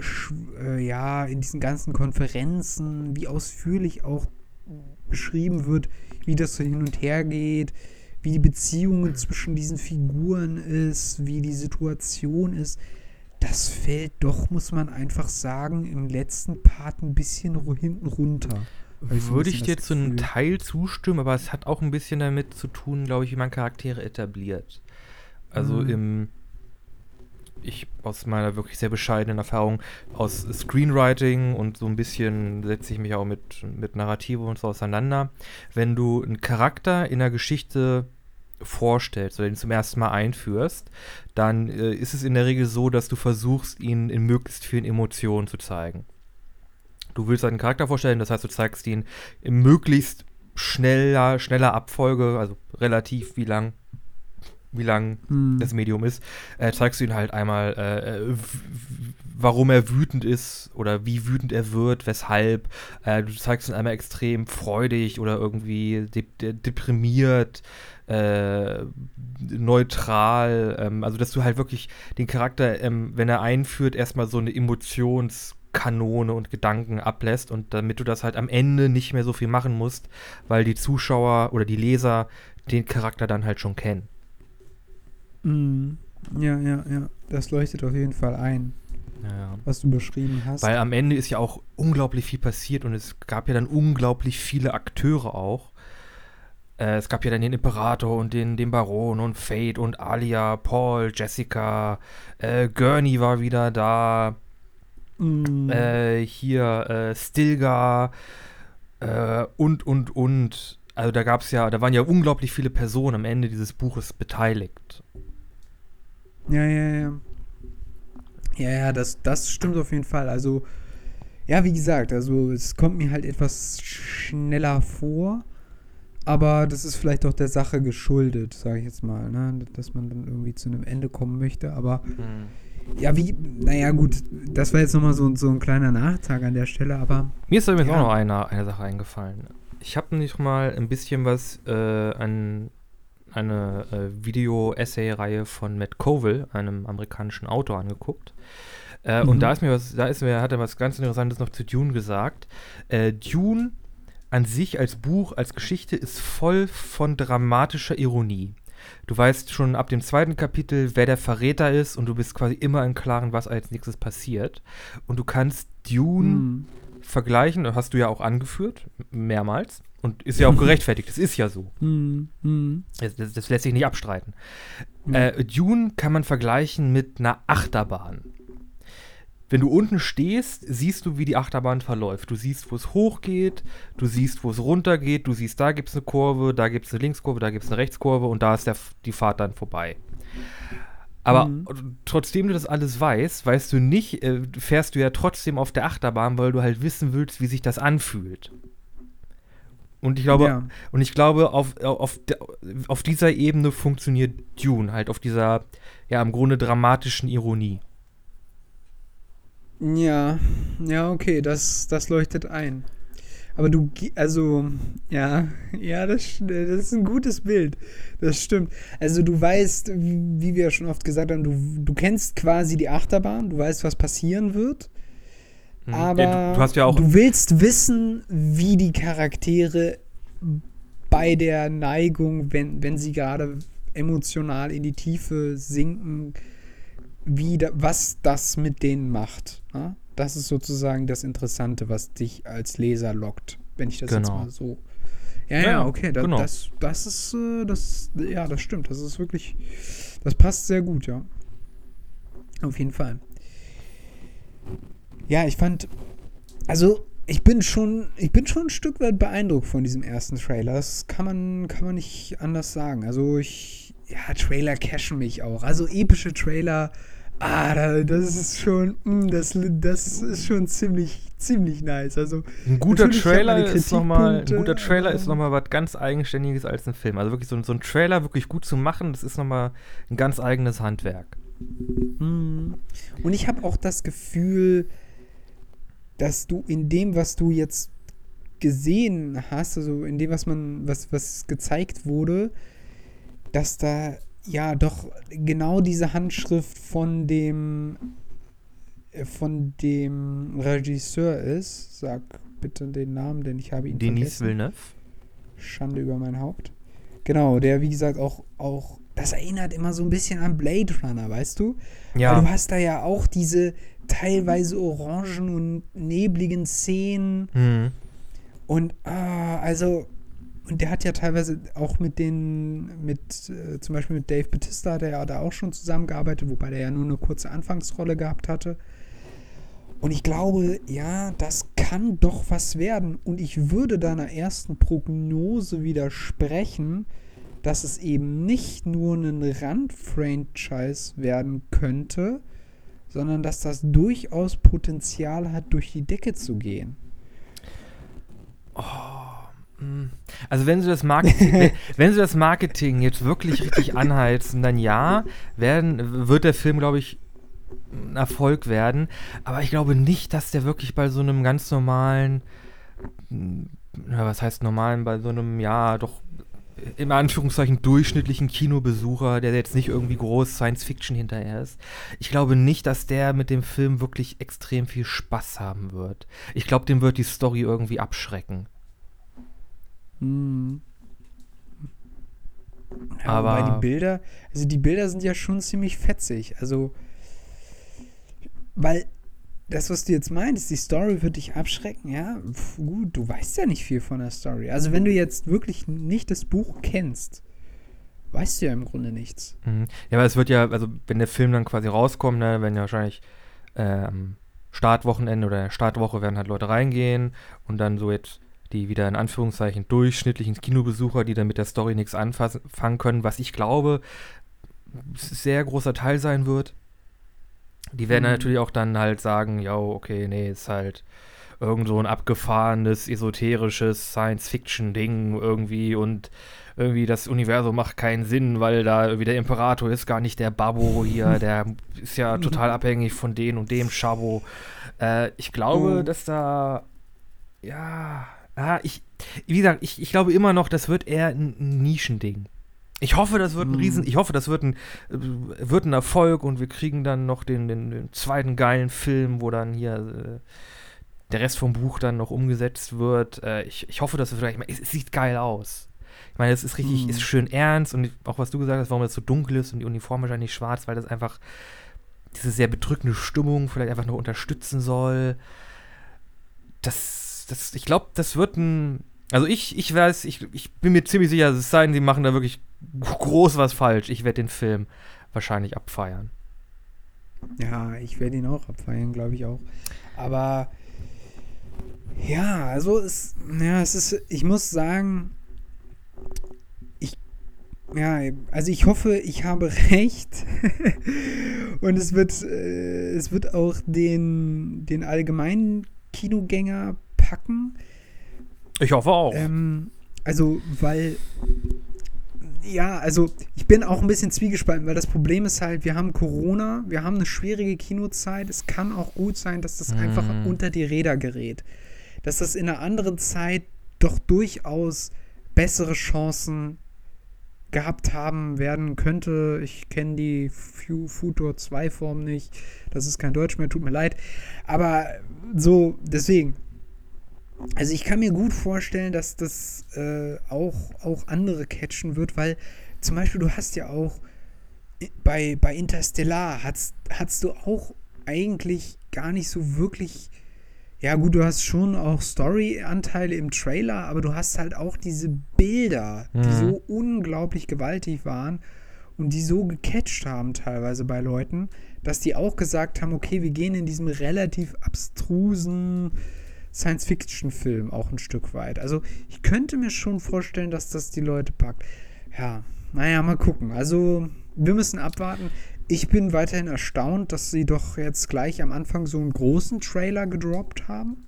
äh, ja, in diesen ganzen Konferenzen, wie ausführlich auch beschrieben wird, wie das so hin und her geht, wie die Beziehungen zwischen diesen Figuren ist, wie die Situation ist. Das fällt doch, muss man einfach sagen, im letzten Part ein bisschen hinten runter. Hab ich so ein Würde ich dir zu einem. Teil zustimmen, aber es hat auch ein bisschen damit zu tun, glaube ich, wie man Charaktere etabliert. Also Mhm. im, ich aus meiner wirklich sehr bescheidenen Erfahrung aus Screenwriting und so ein bisschen setze ich mich auch mit, mit Narrative und so auseinander. Wenn du einen Charakter in einer Geschichte vorstellst oder ihn zum ersten Mal einführst, dann äh, ist es in der Regel so, dass du versuchst, ihn in möglichst vielen Emotionen zu zeigen. Du willst einen Charakter vorstellen, das heißt, du zeigst ihn in möglichst schneller, schneller Abfolge, also relativ wie lang, wie lang Hm. das Medium ist, äh, zeigst du ihn halt einmal, äh, äh, warum er wütend ist oder wie wütend er wird, weshalb. Äh, du zeigst ihn einmal extrem freudig oder irgendwie de de deprimiert, äh, neutral. Ähm, also, dass du halt wirklich den Charakter, ähm, wenn er einführt, erstmal so eine Emotionskanone und Gedanken ablässt und damit du das halt am Ende nicht mehr so viel machen musst, weil die Zuschauer oder die Leser den Charakter dann halt schon kennen. Mhm. Ja, ja, ja. Das leuchtet auf jeden Fall ein, Ja. was du beschrieben hast. Weil am Ende ist ja auch unglaublich viel passiert und es gab ja dann unglaublich viele Akteure auch. Äh, es gab ja dann den Imperator und den, den Baron und Fate und Alia, Paul, Jessica, äh, Gurney war wieder da, Mhm. äh, hier äh, Stilgar äh, und, und, und. Also da gab es ja, da waren ja unglaublich viele Personen am Ende dieses Buches beteiligt. Ja, ja, ja. Ja, ja, das, das stimmt auf jeden Fall. Also, ja, wie gesagt, also es kommt mir halt etwas schneller vor, aber das ist vielleicht auch der Sache geschuldet, sage ich jetzt mal, ne? Dass man dann irgendwie zu einem Ende kommen möchte. Aber ja, wie, naja, gut, das war jetzt nochmal so, so ein kleiner Nachtrag an der Stelle, aber Mir ist übrigens Ja. auch noch eine, eine Sache eingefallen. Ich habe nicht mal ein bisschen was äh, an eine äh, Video-Essay-Reihe von Matt Colville, einem amerikanischen Autor, angeguckt. Äh, Mhm. Und da ist mir was, da ist mir, hat er was ganz Interessantes noch zu Dune gesagt. Äh, Dune an sich als Buch, als Geschichte ist voll von dramatischer Ironie. Du weißt schon ab dem zweiten Kapitel, wer der Verräter ist und du bist quasi immer im Klaren, was als nächstes passiert. Und du kannst Dune hm, vergleichen, hast du ja auch angeführt, mehrmals. Und ist ja auch gerechtfertigt, das ist ja so. hm, hm, Das, das, das lässt sich nicht abstreiten. hm. Äh, Dune kann man vergleichen mit einer Achterbahn. Wenn du unten stehst, siehst du, wie die Achterbahn verläuft. Du siehst, wo es hochgeht, du siehst, wo es runtergeht, du siehst, da gibt es eine Kurve, da gibt es eine Linkskurve, da gibt es eine Rechtskurve und da ist der, die Fahrt dann vorbei. Aber Mhm. trotzdem du das alles weißt, weißt du nicht, äh, fährst du ja trotzdem auf der Achterbahn, weil du halt wissen willst, wie sich das anfühlt. Und ich glaube, ja. und ich glaube, auf, auf, auf dieser Ebene funktioniert Dune, halt auf dieser, ja, im Grunde dramatischen Ironie. Ja, ja, okay, das, das leuchtet ein. Aber du, also, ja, ja, das, das ist ein gutes Bild. Das stimmt. Also du weißt, wie wie wir schon oft gesagt haben, du, du kennst quasi die Achterbahn, du weißt, was passieren wird. Mhm. Aber Ja, du, du ja auch, du willst wissen, wie die Charaktere bei der Neigung, wenn, wenn sie gerade emotional in die Tiefe sinken, wie da, was das mit denen macht. Ne? das ist sozusagen das Interessante, was dich als Leser lockt, wenn ich das Genau. jetzt mal so. Ja, Ja, ja, ja, okay, da, genau. das, das ist, äh, das, ja, das stimmt. Das ist wirklich, das passt sehr gut, ja. Auf jeden Fall. Ja, ich fand, also ich bin schon, ich bin schon ein Stück weit beeindruckt von diesem ersten Trailer. Das kann man, kann man nicht anders sagen. Also ich, ja, Trailer cashen mich auch. Also epische Trailer, ah, da, das ist schon, mm, das, das ist schon ziemlich, ziemlich nice. Also Ein guter Trailer ist nochmal, ein guter Trailer ist aber- noch mal was ganz Eigenständiges als ein Film. Also wirklich so, ein- so ein Trailer wirklich gut zu machen, das ist nochmal ein ganz eigenes Handwerk. Mhm. Und ich habe auch das Gefühl, dass du in dem, was du jetzt gesehen hast, also in dem, was man, was, was gezeigt wurde, dass da ja doch genau diese Handschrift von dem äh, von dem Regisseur ist. Sag bitte den Namen, denn ich habe ihn Denis vergessen. Villeneuve. Schande über mein Haupt. Genau, der wie gesagt auch auch das erinnert immer so ein bisschen an Blade Runner, weißt du? Ja. Weil du hast da ja auch diese teilweise orangen und nebligen Szenen Mhm. und ah, also und der hat ja teilweise auch mit den mit äh, zum Beispiel mit Dave Bautista hat er ja da auch schon zusammengearbeitet, wobei der ja nur eine kurze Anfangsrolle gehabt hatte. Und ich glaube, ja, das kann doch was werden. Und ich würde deiner ersten Prognose widersprechen, dass es eben nicht nur ein Rand-Franchise werden könnte, sondern dass das durchaus Potenzial hat, durch die Decke zu gehen. Mm. Also wenn sie das Marketing, wenn, sie das Marketing jetzt wirklich richtig anheizen, dann ja, werden, wird der Film, glaube ich, ein Erfolg werden. Aber ich glaube nicht, dass der wirklich bei so einem ganz normalen, mm, was heißt normalen, bei so einem, ja, doch in Anführungszeichen durchschnittlichen Kinobesucher, der jetzt nicht irgendwie groß Science Fiction hinterher ist. Ich glaube nicht, dass der mit dem Film wirklich extrem viel Spaß haben wird. Ich glaube, dem wird die Story irgendwie abschrecken. Hm. Ja, Aber- die Bilder, also die Bilder sind ja schon ziemlich fetzig. Also, weil das, was du jetzt meinst, die Story wird dich abschrecken, ja, pf, gut, du weißt ja nicht viel von der Story. Also, wenn du jetzt wirklich nicht das Buch kennst, weißt du ja im Grunde nichts. Mhm. Ja, aber es wird ja, also wenn der Film dann quasi rauskommt, ne, werden ja wahrscheinlich ähm, Startwochenende oder Startwoche werden halt Leute reingehen und dann so jetzt die wieder in Anführungszeichen durchschnittlichen Kinobesucher, die dann mit der Story nichts anfangen können, was ich glaube, sehr großer Teil sein wird. Die werden Mhm. natürlich auch dann halt sagen, ja, okay, nee, ist halt irgend so ein abgefahrenes, esoterisches Science-Fiction-Ding irgendwie und irgendwie das Universum macht keinen Sinn, weil da irgendwie der Imperator ist gar nicht der Babbo hier, der ist ja total abhängig von dem und dem Schabo. Äh, ich glaube, Mhm. dass da, ja, ah, ich, wie gesagt, ich, ich glaube immer noch, das wird eher ein Nischending. Ich hoffe, das wird ein Mhm. Riesen, ich hoffe, das wird ein, äh, wird ein Erfolg und wir kriegen dann noch den, den, den zweiten geilen Film, wo dann hier äh, der Rest vom Buch dann noch umgesetzt wird. Äh, ich, ich hoffe, dass es vielleicht, ich meine, es, es sieht geil aus. Ich meine, es ist richtig, Mhm. ist schön ernst und auch was du gesagt hast, warum es so dunkel ist und die Uniform wahrscheinlich schwarz, weil das einfach diese sehr bedrückende Stimmung vielleicht einfach noch unterstützen soll. Das, das, ich glaube, das wird ein, also ich, ich weiß, ich, ich bin mir ziemlich sicher, es sei denn, sie machen da wirklich groß was falsch. Ich werde den Film wahrscheinlich abfeiern. Ja, ich werde ihn auch abfeiern, glaube ich auch. Aber ja, also es, ja, es ist, ich muss sagen, ich, ja, also ich hoffe, ich habe recht. Und es wird, äh, es wird auch den, den allgemeinen Kinogänger packen. Ich hoffe auch. Ähm, also, weil. Ja, also ich bin auch ein bisschen zwiegespalten, weil das Problem ist halt, wir haben Corona, wir haben eine schwierige Kinozeit. Es kann auch gut sein, dass das einfach Mhm. unter die Räder gerät. Dass das in einer anderen Zeit doch durchaus bessere Chancen gehabt haben werden könnte. Ich kenne die Fu- Futur 2 Form nicht. Das ist kein Deutsch mehr, tut mir leid. Aber so, deswegen. Also ich kann mir gut vorstellen, dass das äh, auch, auch andere catchen wird, weil zum Beispiel du hast ja auch i- bei, bei Interstellar hast, hast du auch eigentlich gar nicht so wirklich. Ja, gut, du hast schon auch Story-Anteile im Trailer, aber du hast halt auch diese Bilder, die Mhm. so unglaublich gewaltig waren und die so gecatcht haben teilweise bei Leuten, dass die auch gesagt haben, okay, wir gehen in diesem relativ abstrusen Science-Fiction-Film auch ein Stück weit. Also ich könnte mir schon vorstellen, dass das die Leute packt. Ja, naja, mal gucken. Also wir müssen abwarten. Ich bin weiterhin erstaunt, dass sie doch jetzt gleich am Anfang so einen großen Trailer gedroppt haben.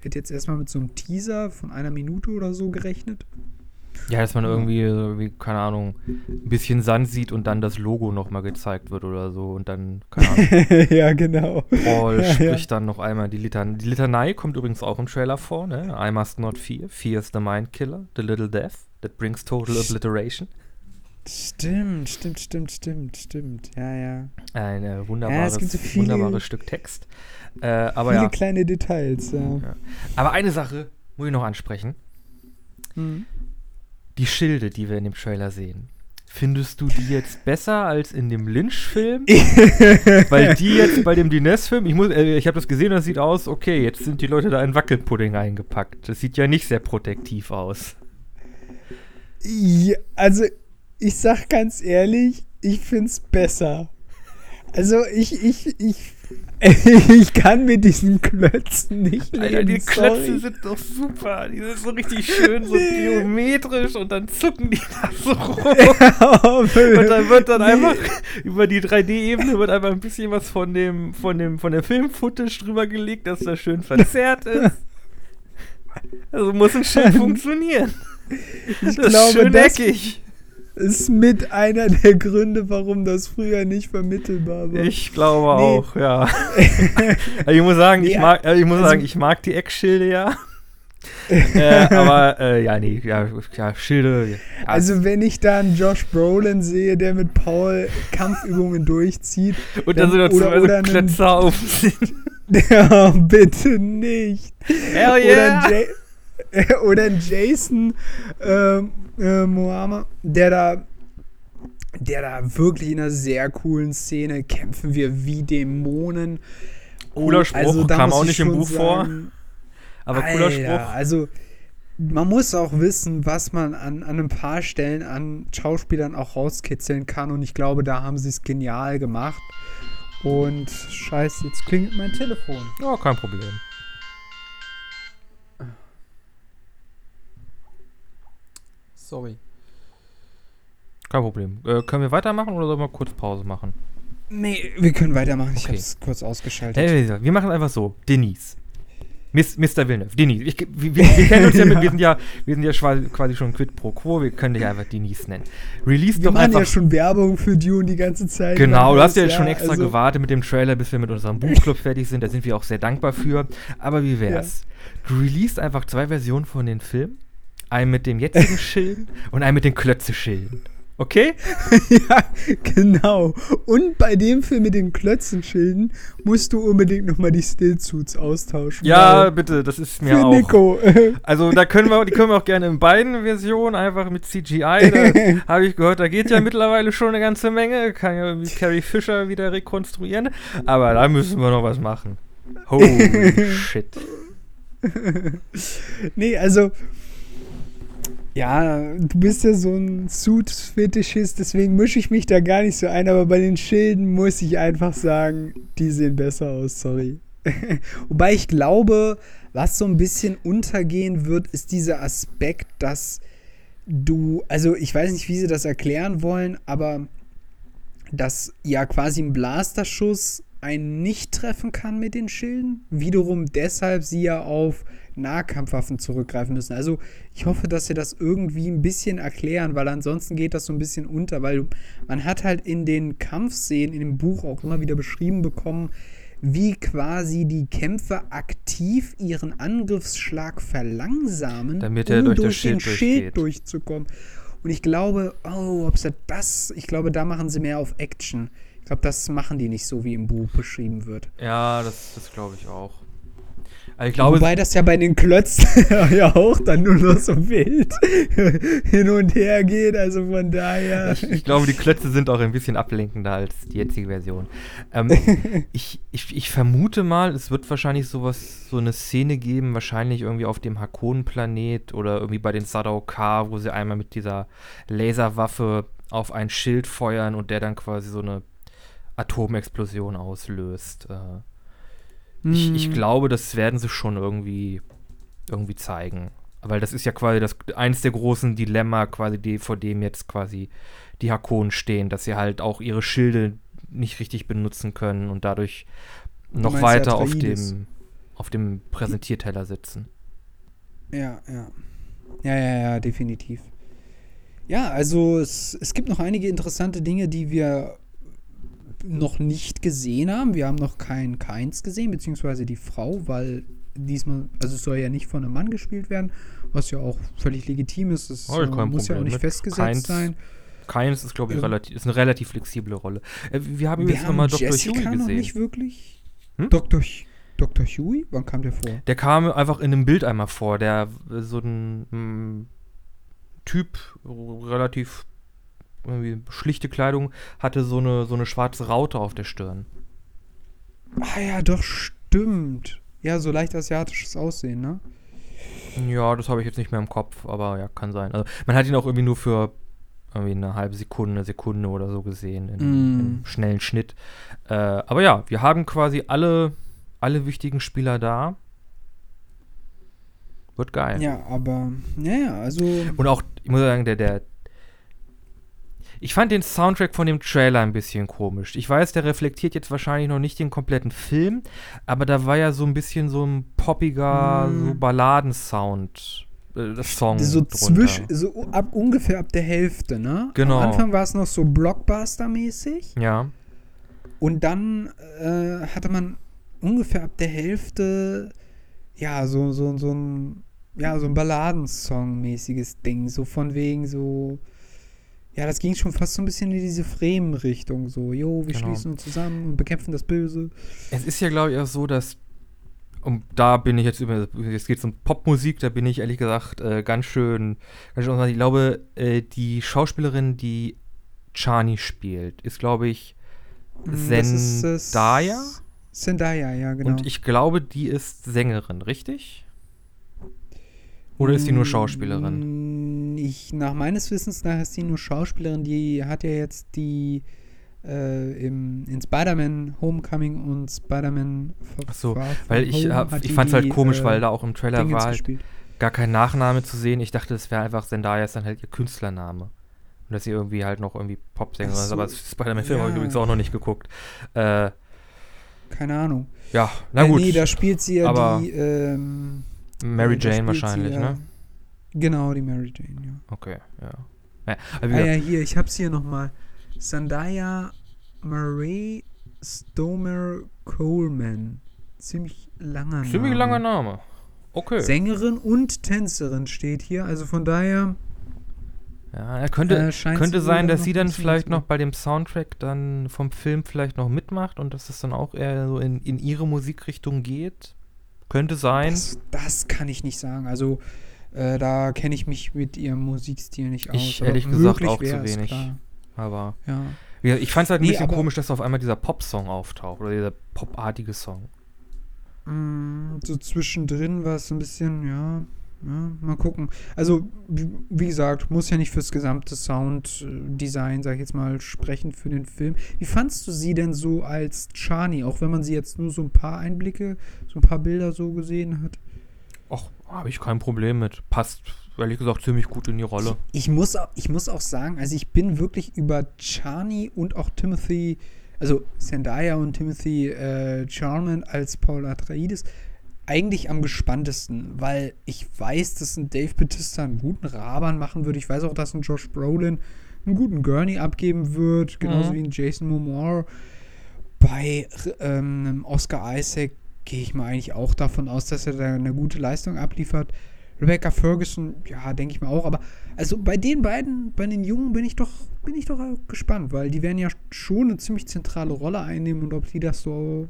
Hätte jetzt erstmal mit so einem Teaser von einer Minute oder so gerechnet. Ja, dass man irgendwie, keine Ahnung, ein bisschen Sand sieht und dann das Logo nochmal gezeigt wird oder so und dann, keine Ahnung, ja, genau. Paul Ja, ja. spricht dann noch einmal die Litanei. Die Litanei kommt übrigens auch im Trailer vor, ne? I must not fear. Fear is the mind killer, the little death that brings total obliteration. Stimmt, stimmt, stimmt, stimmt, stimmt. Ja, ja. Ein äh, Ja, wunderbares, es gibt so viele- wunderbares Stück Text. Äh, aber Viele ja, kleine Details, ja. ja. Aber eine Sache muss ich noch ansprechen. Mhm. Die Schilde, die wir in dem Trailer sehen. Findest du die jetzt besser als in dem Lynch-Film? Weil die jetzt bei dem Dines-Film, ich, muss, äh, ich habe das gesehen, das sieht aus, okay, jetzt sind die Leute da in Wackelpudding eingepackt. Das sieht ja nicht sehr protektiv aus. Ja, also, ich sag ganz ehrlich, ich find's besser. Also, ich, ich, ich, ich kann mit diesen Klötzen nicht leben. Alter, die sorry. Klötze sind doch super. Die sind so richtig schön, so geometrisch und dann zucken die da so rum. Und dann wird dann einfach über die 3D-Ebene wird einfach ein bisschen was von dem, von dem, von der Film-Footage drüber gelegt, dass das schön verzerrt ist. Also muss ein Schild funktionieren. Ich das glaube, ist schön das eckig. Ist mit einer der Gründe, warum das früher nicht vermittelbar war. Ich glaube Nee. auch, ja. Also ich muss sagen, ich mag, äh, ich muss also- sagen, ich mag die Eckschilde ja. äh, aber äh, ja, nee, ja, ja Schilde. Ja, Also wenn ich da einen Josh Brolin sehe, der mit Paul Kampfübungen durchzieht, und dann so oder- dazu oder also einen- Klötze auf sind. ja, bitte nicht. Hell Oder yeah! ein, Ja- oder ein Jason ähm, äh, Mohammed, der da der da wirklich in einer sehr coolen Szene kämpfen wir wie Dämonen. Cooler Und Spruch, da kam auch ich nicht im Buch vor, sagen, Aber cooler Alter, Spruch. Also, man muss auch wissen, was man an, an ein paar Stellen an Schauspielern auch rauskitzeln kann. Und ich glaube, da haben sie es genial gemacht. Und scheiße, jetzt klingelt mein Telefon. Ja, kein Problem. Sorry. Kein Problem. Äh, können wir weitermachen oder sollen wir kurz Pause machen? Nee, wir können weitermachen. Ich Okay. habe es kurz ausgeschaltet. Hey, wir machen einfach so. Denise. Miss, Mr. Villeneuve. Denise. Ich, wir, wir, wir kennen uns ja, mit, wir sind ja, wir sind ja quasi schon quid pro quo. Wir können dich einfach Denise nennen. Release wir doch machen einfach. ja schon Werbung für Dune die ganze Zeit. Genau, du hast ja Das jetzt schon extra also- gewartet mit dem Trailer, bis wir mit unserem Buchclub fertig sind. Da sind wir auch sehr dankbar für. Aber wie wär's? Du release einfach zwei Versionen von den Filmen. Einen mit dem jetzigen Schilden und einen mit den Klötze-Schilden. Okay? ja, genau. Und bei dem Film mit den Klötzenschilden musst du unbedingt nochmal die Stillsuits austauschen. Ja, bitte, das ist mir für auch. Nico. Also da können wir, die können wir auch gerne in beiden Versionen einfach mit CGI. Da habe ich gehört, da geht ja mittlerweile schon eine ganze Menge. Kann ja irgendwie Carrie Fisher wieder rekonstruieren. Aber da müssen wir noch was machen. Holy shit. nee, also. Ja, du bist ja so ein Suit-Fetischist, deswegen mische ich mich da gar nicht so ein, aber bei den Schilden muss ich einfach sagen, die sehen besser aus, sorry. Wobei ich glaube, was so ein bisschen untergehen wird, ist dieser Aspekt, dass du, also ich weiß nicht, wie sie das erklären wollen, aber dass ja quasi ein Blasterschuss einen nicht treffen kann mit den Schilden. Wiederum deshalb sie ja auf Nahkampfwaffen zurückgreifen müssen. Also ich hoffe, dass sie das irgendwie ein bisschen erklären, weil ansonsten geht das so ein bisschen unter, weil man hat halt in den Kampfszenen in dem Buch auch immer wieder beschrieben bekommen, wie quasi die Kämpfer aktiv ihren Angriffsschlag verlangsamen, Damit er durch das den Schild Schild durchzukommen. Und ich glaube, oh, ob sie das, ich glaube, da machen sie mehr auf Action. Ich glaube, das machen die nicht so, wie im Buch beschrieben wird. Ja, das, das glaube ich auch. Also ich glaube, Wobei das ja bei den Klötzen ja auch dann nur noch so wild hin und her geht. Also von daher. ich, ich glaube, die Klötze sind auch ein bisschen ablenkender als die jetzige Version. Ähm, ich, ich, ich vermute mal, es wird wahrscheinlich sowas, so eine Szene geben, wahrscheinlich irgendwie auf dem Hakonen-Planet oder irgendwie bei den Sadaukar, wo sie einmal mit dieser Laserwaffe auf ein Schild feuern und der dann quasi so eine Atomexplosion auslöst. Äh, ich, ich Hm. glaube, das werden sie schon irgendwie, irgendwie zeigen. Weil das ist ja quasi das eins der großen Dilemma, quasi, die, vor dem jetzt quasi die Hakonen stehen, dass sie halt auch ihre Schilde nicht richtig benutzen können und dadurch noch meinst weiter auf dem, auf dem Präsentierteller sitzen. Ja, ja. Ja, ja, ja, definitiv. Ja, also es, es gibt noch einige interessante Dinge, die wir noch nicht gesehen haben. Wir haben noch kein Keins gesehen, beziehungsweise die Frau, weil diesmal, also es soll ja nicht von einem Mann gespielt werden, was ja auch völlig legitim ist. Es Oh, äh, muss ja auch Problem nicht mit. festgesetzt Keins sein. Keines ist, glaube ich, Ähm, relativ, ist eine relativ flexible Rolle. Äh, wir haben jetzt nochmal Dr. Jessica Huey noch gesehen. nicht wirklich. Hm? Dr. Hu- Dr. Huey? Wann kam der vor? Der kam einfach in einem Bild einmal vor, der äh, so ein mm, Typ, relativ schlichte Kleidung, hatte so eine, so eine schwarze Raute auf der Stirn. Ah ja, doch, stimmt. Ja, so leicht asiatisches Aussehen, ne? Ja, das habe ich jetzt nicht mehr im Kopf, aber ja, kann sein. Also, man hat ihn auch irgendwie nur für irgendwie eine halbe Sekunde, eine Sekunde oder so gesehen, in, Mm. im schnellen Schnitt. Äh, aber ja, wir haben quasi alle, alle wichtigen Spieler da. Wird geil. Ja, aber, naja, also. Und auch, ich muss sagen, der, der. Ich fand den Soundtrack von dem Trailer ein bisschen komisch. Ich weiß, der reflektiert jetzt wahrscheinlich noch nicht den kompletten Film, aber da war ja so ein bisschen so ein poppiger, Mm. so Balladensound, äh, Song. so zwischen, so ab ungefähr ab der Hälfte, ne? Genau. Am Anfang war es noch so Blockbuster-mäßig Ja, und dann äh, hatte man ungefähr ab der Hälfte, ja, so, so, so ein, ja, so ein Balladensong-mäßiges Ding, so von wegen so, ja, das ging schon fast so ein bisschen in diese Fremen-Richtung, so, jo, wir Genau. schließen uns zusammen und bekämpfen das Böse. es ist ja, glaube ich, auch so, dass. Und da bin ich jetzt über. Jetzt geht es um Popmusik, da bin ich ehrlich gesagt äh, ganz schön. Ganz schön ich glaube, äh, die Schauspielerin, die Chani spielt, ist, glaube ich, Mm, das ist, äh, Zendaya? Zendaya, ja, genau. Und ich glaube, die ist Sängerin, richtig? Oder ist die nur Schauspielerin? Ich, nach meines Wissens nach ist sie nur Schauspielerin. Die hat ja jetzt die äh, im, in Spider-Man Homecoming und Spider-Man Ach so, Weil ich, hab, ich fand es halt komisch, äh, weil da auch im Trailer Dingens war halt gar kein Nachname zu sehen. Ich dachte, es wäre einfach Zendaya ist dann halt ihr Künstlername. Und dass sie irgendwie halt noch irgendwie Popsängerin Ach ist. so, Aber das Spider-Man-Film habe ich ja. übrigens auch noch nicht geguckt. Äh, Keine Ahnung. ja, na Äh, gut. Nee, da spielt sie ja die. Ähm, Mary Jane wahrscheinlich, sie, ne? Genau, die Mary Jane, ja. Okay, ja. ja Ah ja, hier, ich hab's hier nochmal. Zendaya Marie Stomer Coleman. Ziemlich langer Name. ziemlich langer Name. Okay. Sängerin und Tänzerin steht hier. Also von daher Ja, er könnte, äh, könnte sein, dass sie dann vielleicht noch bei dem Soundtrack dann vom Film vielleicht noch mitmacht und dass es dann auch eher so in, in ihre Musikrichtung geht. Könnte sein. Das, das kann ich nicht sagen. Also äh, da kenne ich mich mit ihrem Musikstil nicht aus. Ich ehrlich gesagt auch zu wenig. klar. Aber Ja. ich fand es halt ein Nee, bisschen komisch, dass auf einmal dieser Pop-Song auftaucht oder dieser popartige Song. Mm, So zwischendrin war es ein bisschen, ja, ja, mal gucken. Also, wie, wie gesagt, muss ja nicht fürs gesamte Sounddesign, sag ich jetzt mal, sprechen für den Film. Wie fandst du sie denn so als Chani, auch wenn man sie jetzt nur so ein paar Einblicke, so ein paar Bilder so gesehen hat? Ach, habe ich kein Problem mit. Passt, ehrlich gesagt, ziemlich gut in die Rolle. Ich muss, ich muss auch sagen, also ich bin wirklich über Chani und auch Timothy, also Zendaya und Timothy äh, Charman als Paul Atreides eigentlich am gespanntesten, weil ich weiß, dass ein Dave Bautista einen guten Raban machen würde. Ich weiß auch, dass ein Josh Brolin einen guten Gurney abgeben wird, genauso Mhm. wie ein Jason Momoa. Bei ähm, einem Oscar Isaac gehe ich mal eigentlich auch davon aus, dass er da eine gute Leistung abliefert. Rebecca Ferguson, ja, denke ich mal auch. Aber also bei den beiden, bei den Jungen bin ich doch, bin ich doch gespannt, weil die werden ja schon eine ziemlich zentrale Rolle einnehmen und ob die das so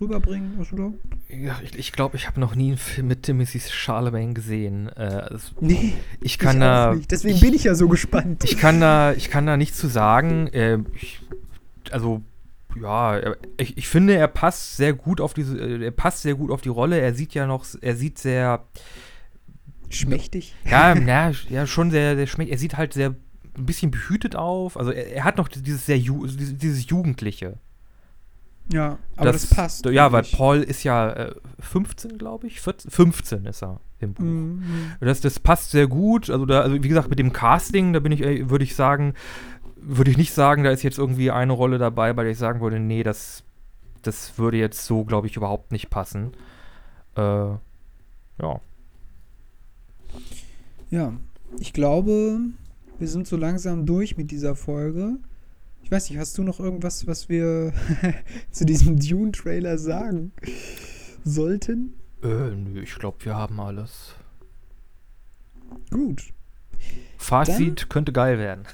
rüberbringen, oder? Ja, ich glaube, ich, glaub, ich habe noch nie einen Film mit Timothy Charlemagne gesehen. Äh, es, Nee, ich kann ich da. Deswegen bin ich ja so gespannt. ich kann da, ich kann da nichts zu sagen. Äh, ich, also ja, ich, ich finde, er passt sehr gut auf diese, äh, er passt sehr gut auf die Rolle. Er sieht ja noch, er sieht sehr, Schmächtig. ja, na, ja, schon sehr, sehr schmeckt. Er sieht halt sehr ein bisschen behütet auf. Also er, er hat noch dieses sehr Ju dieses, Jugendliche. Ja, aber das, passt. Ja, weil wirklich. Paul ist ja äh, 15, glaube ich. 14, 15 ist er im Buch. Mhm. Das, das passt sehr gut. Also, da, also wie gesagt, mit dem Casting, da bin ich, äh, würde ich sagen, würde ich nicht sagen, da ist jetzt irgendwie eine Rolle dabei, bei der ich sagen würde, nee, das, das würde jetzt so, glaube ich, überhaupt nicht passen. Äh, ja. Ja, ich glaube, wir sind so langsam durch mit dieser Folge. Ich weiß nicht, hast du noch irgendwas, was wir zu diesem Dune-Trailer sagen sollten? Äh, nö, ich glaube, wir haben alles. Gut. Fazit könnte geil werden.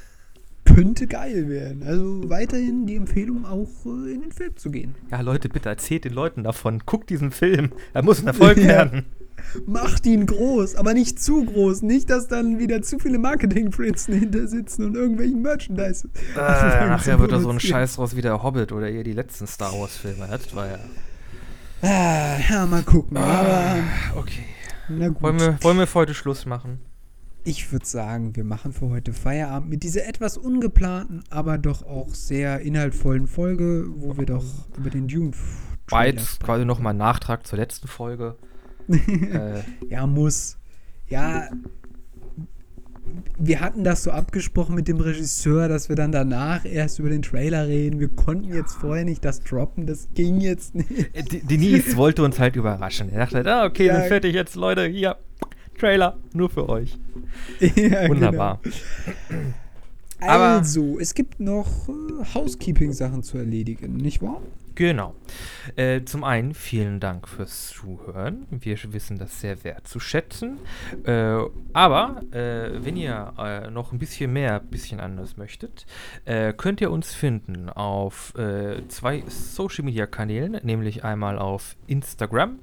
Könnte geil werden. Also weiterhin die Empfehlung, auch äh, in den Film zu gehen. Ja, Leute, bitte erzählt den Leuten davon. Guckt diesen Film. Er muss ein Erfolg Ja. werden. Macht ihn groß, aber nicht zu groß. Nicht, dass dann wieder zu viele Marketing-Prinzen hinter sitzen und irgendwelchen Merchandise. Äh, nachher wird da so ein. Scheiß raus wie der Hobbit oder ihr die letzten Star Wars-Filme. Das war ja. Ah, ja, mal gucken. Aber, Okay. na gut. Wollen wir, wollen wir für heute Schluss machen? Ich würde sagen, wir machen für heute Feierabend mit dieser etwas ungeplanten, aber doch auch sehr inhaltvollen Folge, wo wir doch über den Dune. War jetzt quasi nochmal ein Nachtrag zur letzten Folge. äh, Ja, muss. Ja, wir hatten das so abgesprochen mit dem Regisseur, dass wir dann danach erst über den Trailer reden. Wir konnten jetzt vorher nicht das droppen, das ging jetzt nicht. äh, D- Denise wollte uns halt überraschen. Er dachte, ah, okay, Ja. sind fertig jetzt, Leute. Hier, Trailer, nur für euch. Ja, Wunderbar. Genau. Aber- Also, es gibt noch äh, Housekeeping-Sachen zu erledigen, nicht wahr? Genau. Äh, zum einen vielen Dank fürs Zuhören. Wir wissen das sehr wert zu schätzen. Äh, aber äh, wenn ihr äh, noch ein bisschen mehr, bisschen anders möchtet, äh, könnt ihr uns finden auf äh, zwei Social Media Kanälen, nämlich einmal auf Instagram.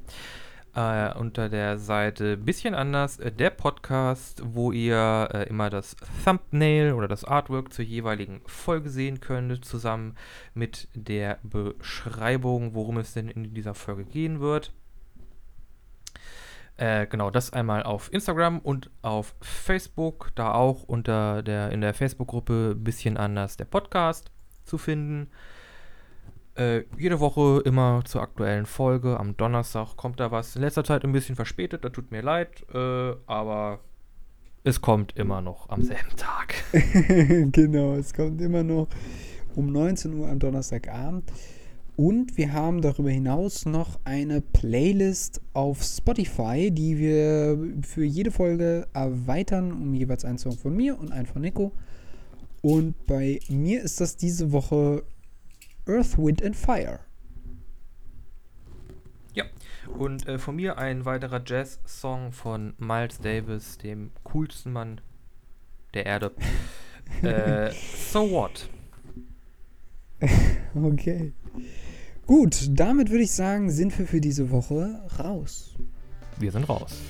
Äh, unter der Seite bisschen anders, äh, der Podcast, wo ihr äh, immer das Thumbnail oder das Artwork zur jeweiligen Folge sehen könnt, zusammen mit der Beschreibung, worum es denn in dieser Folge gehen wird. Äh, genau, das einmal auf Instagram und auf Facebook, da auch unter der in der Facebook-Gruppe bisschen anders der Podcast zu finden. Äh, jede Woche immer zur aktuellen Folge. Am Donnerstag kommt da was. In letzter Zeit ein bisschen verspätet, da tut mir leid, äh, aber es kommt immer noch am selben Tag. genau, es kommt immer noch um 19 Uhr am Donnerstagabend. Und wir haben darüber hinaus noch eine Playlist auf Spotify, die wir für jede Folge erweitern, um jeweils einen Song von mir und einen von Nico. Und bei mir ist das diese Woche Earth, Wind and Fire. Und äh, von mir ein weiterer Jazz-Song von Miles Davis, dem coolsten Mann der Erde. äh, so what? Okay. Gut, damit würde ich sagen, sind wir für diese Woche raus. Wir sind raus.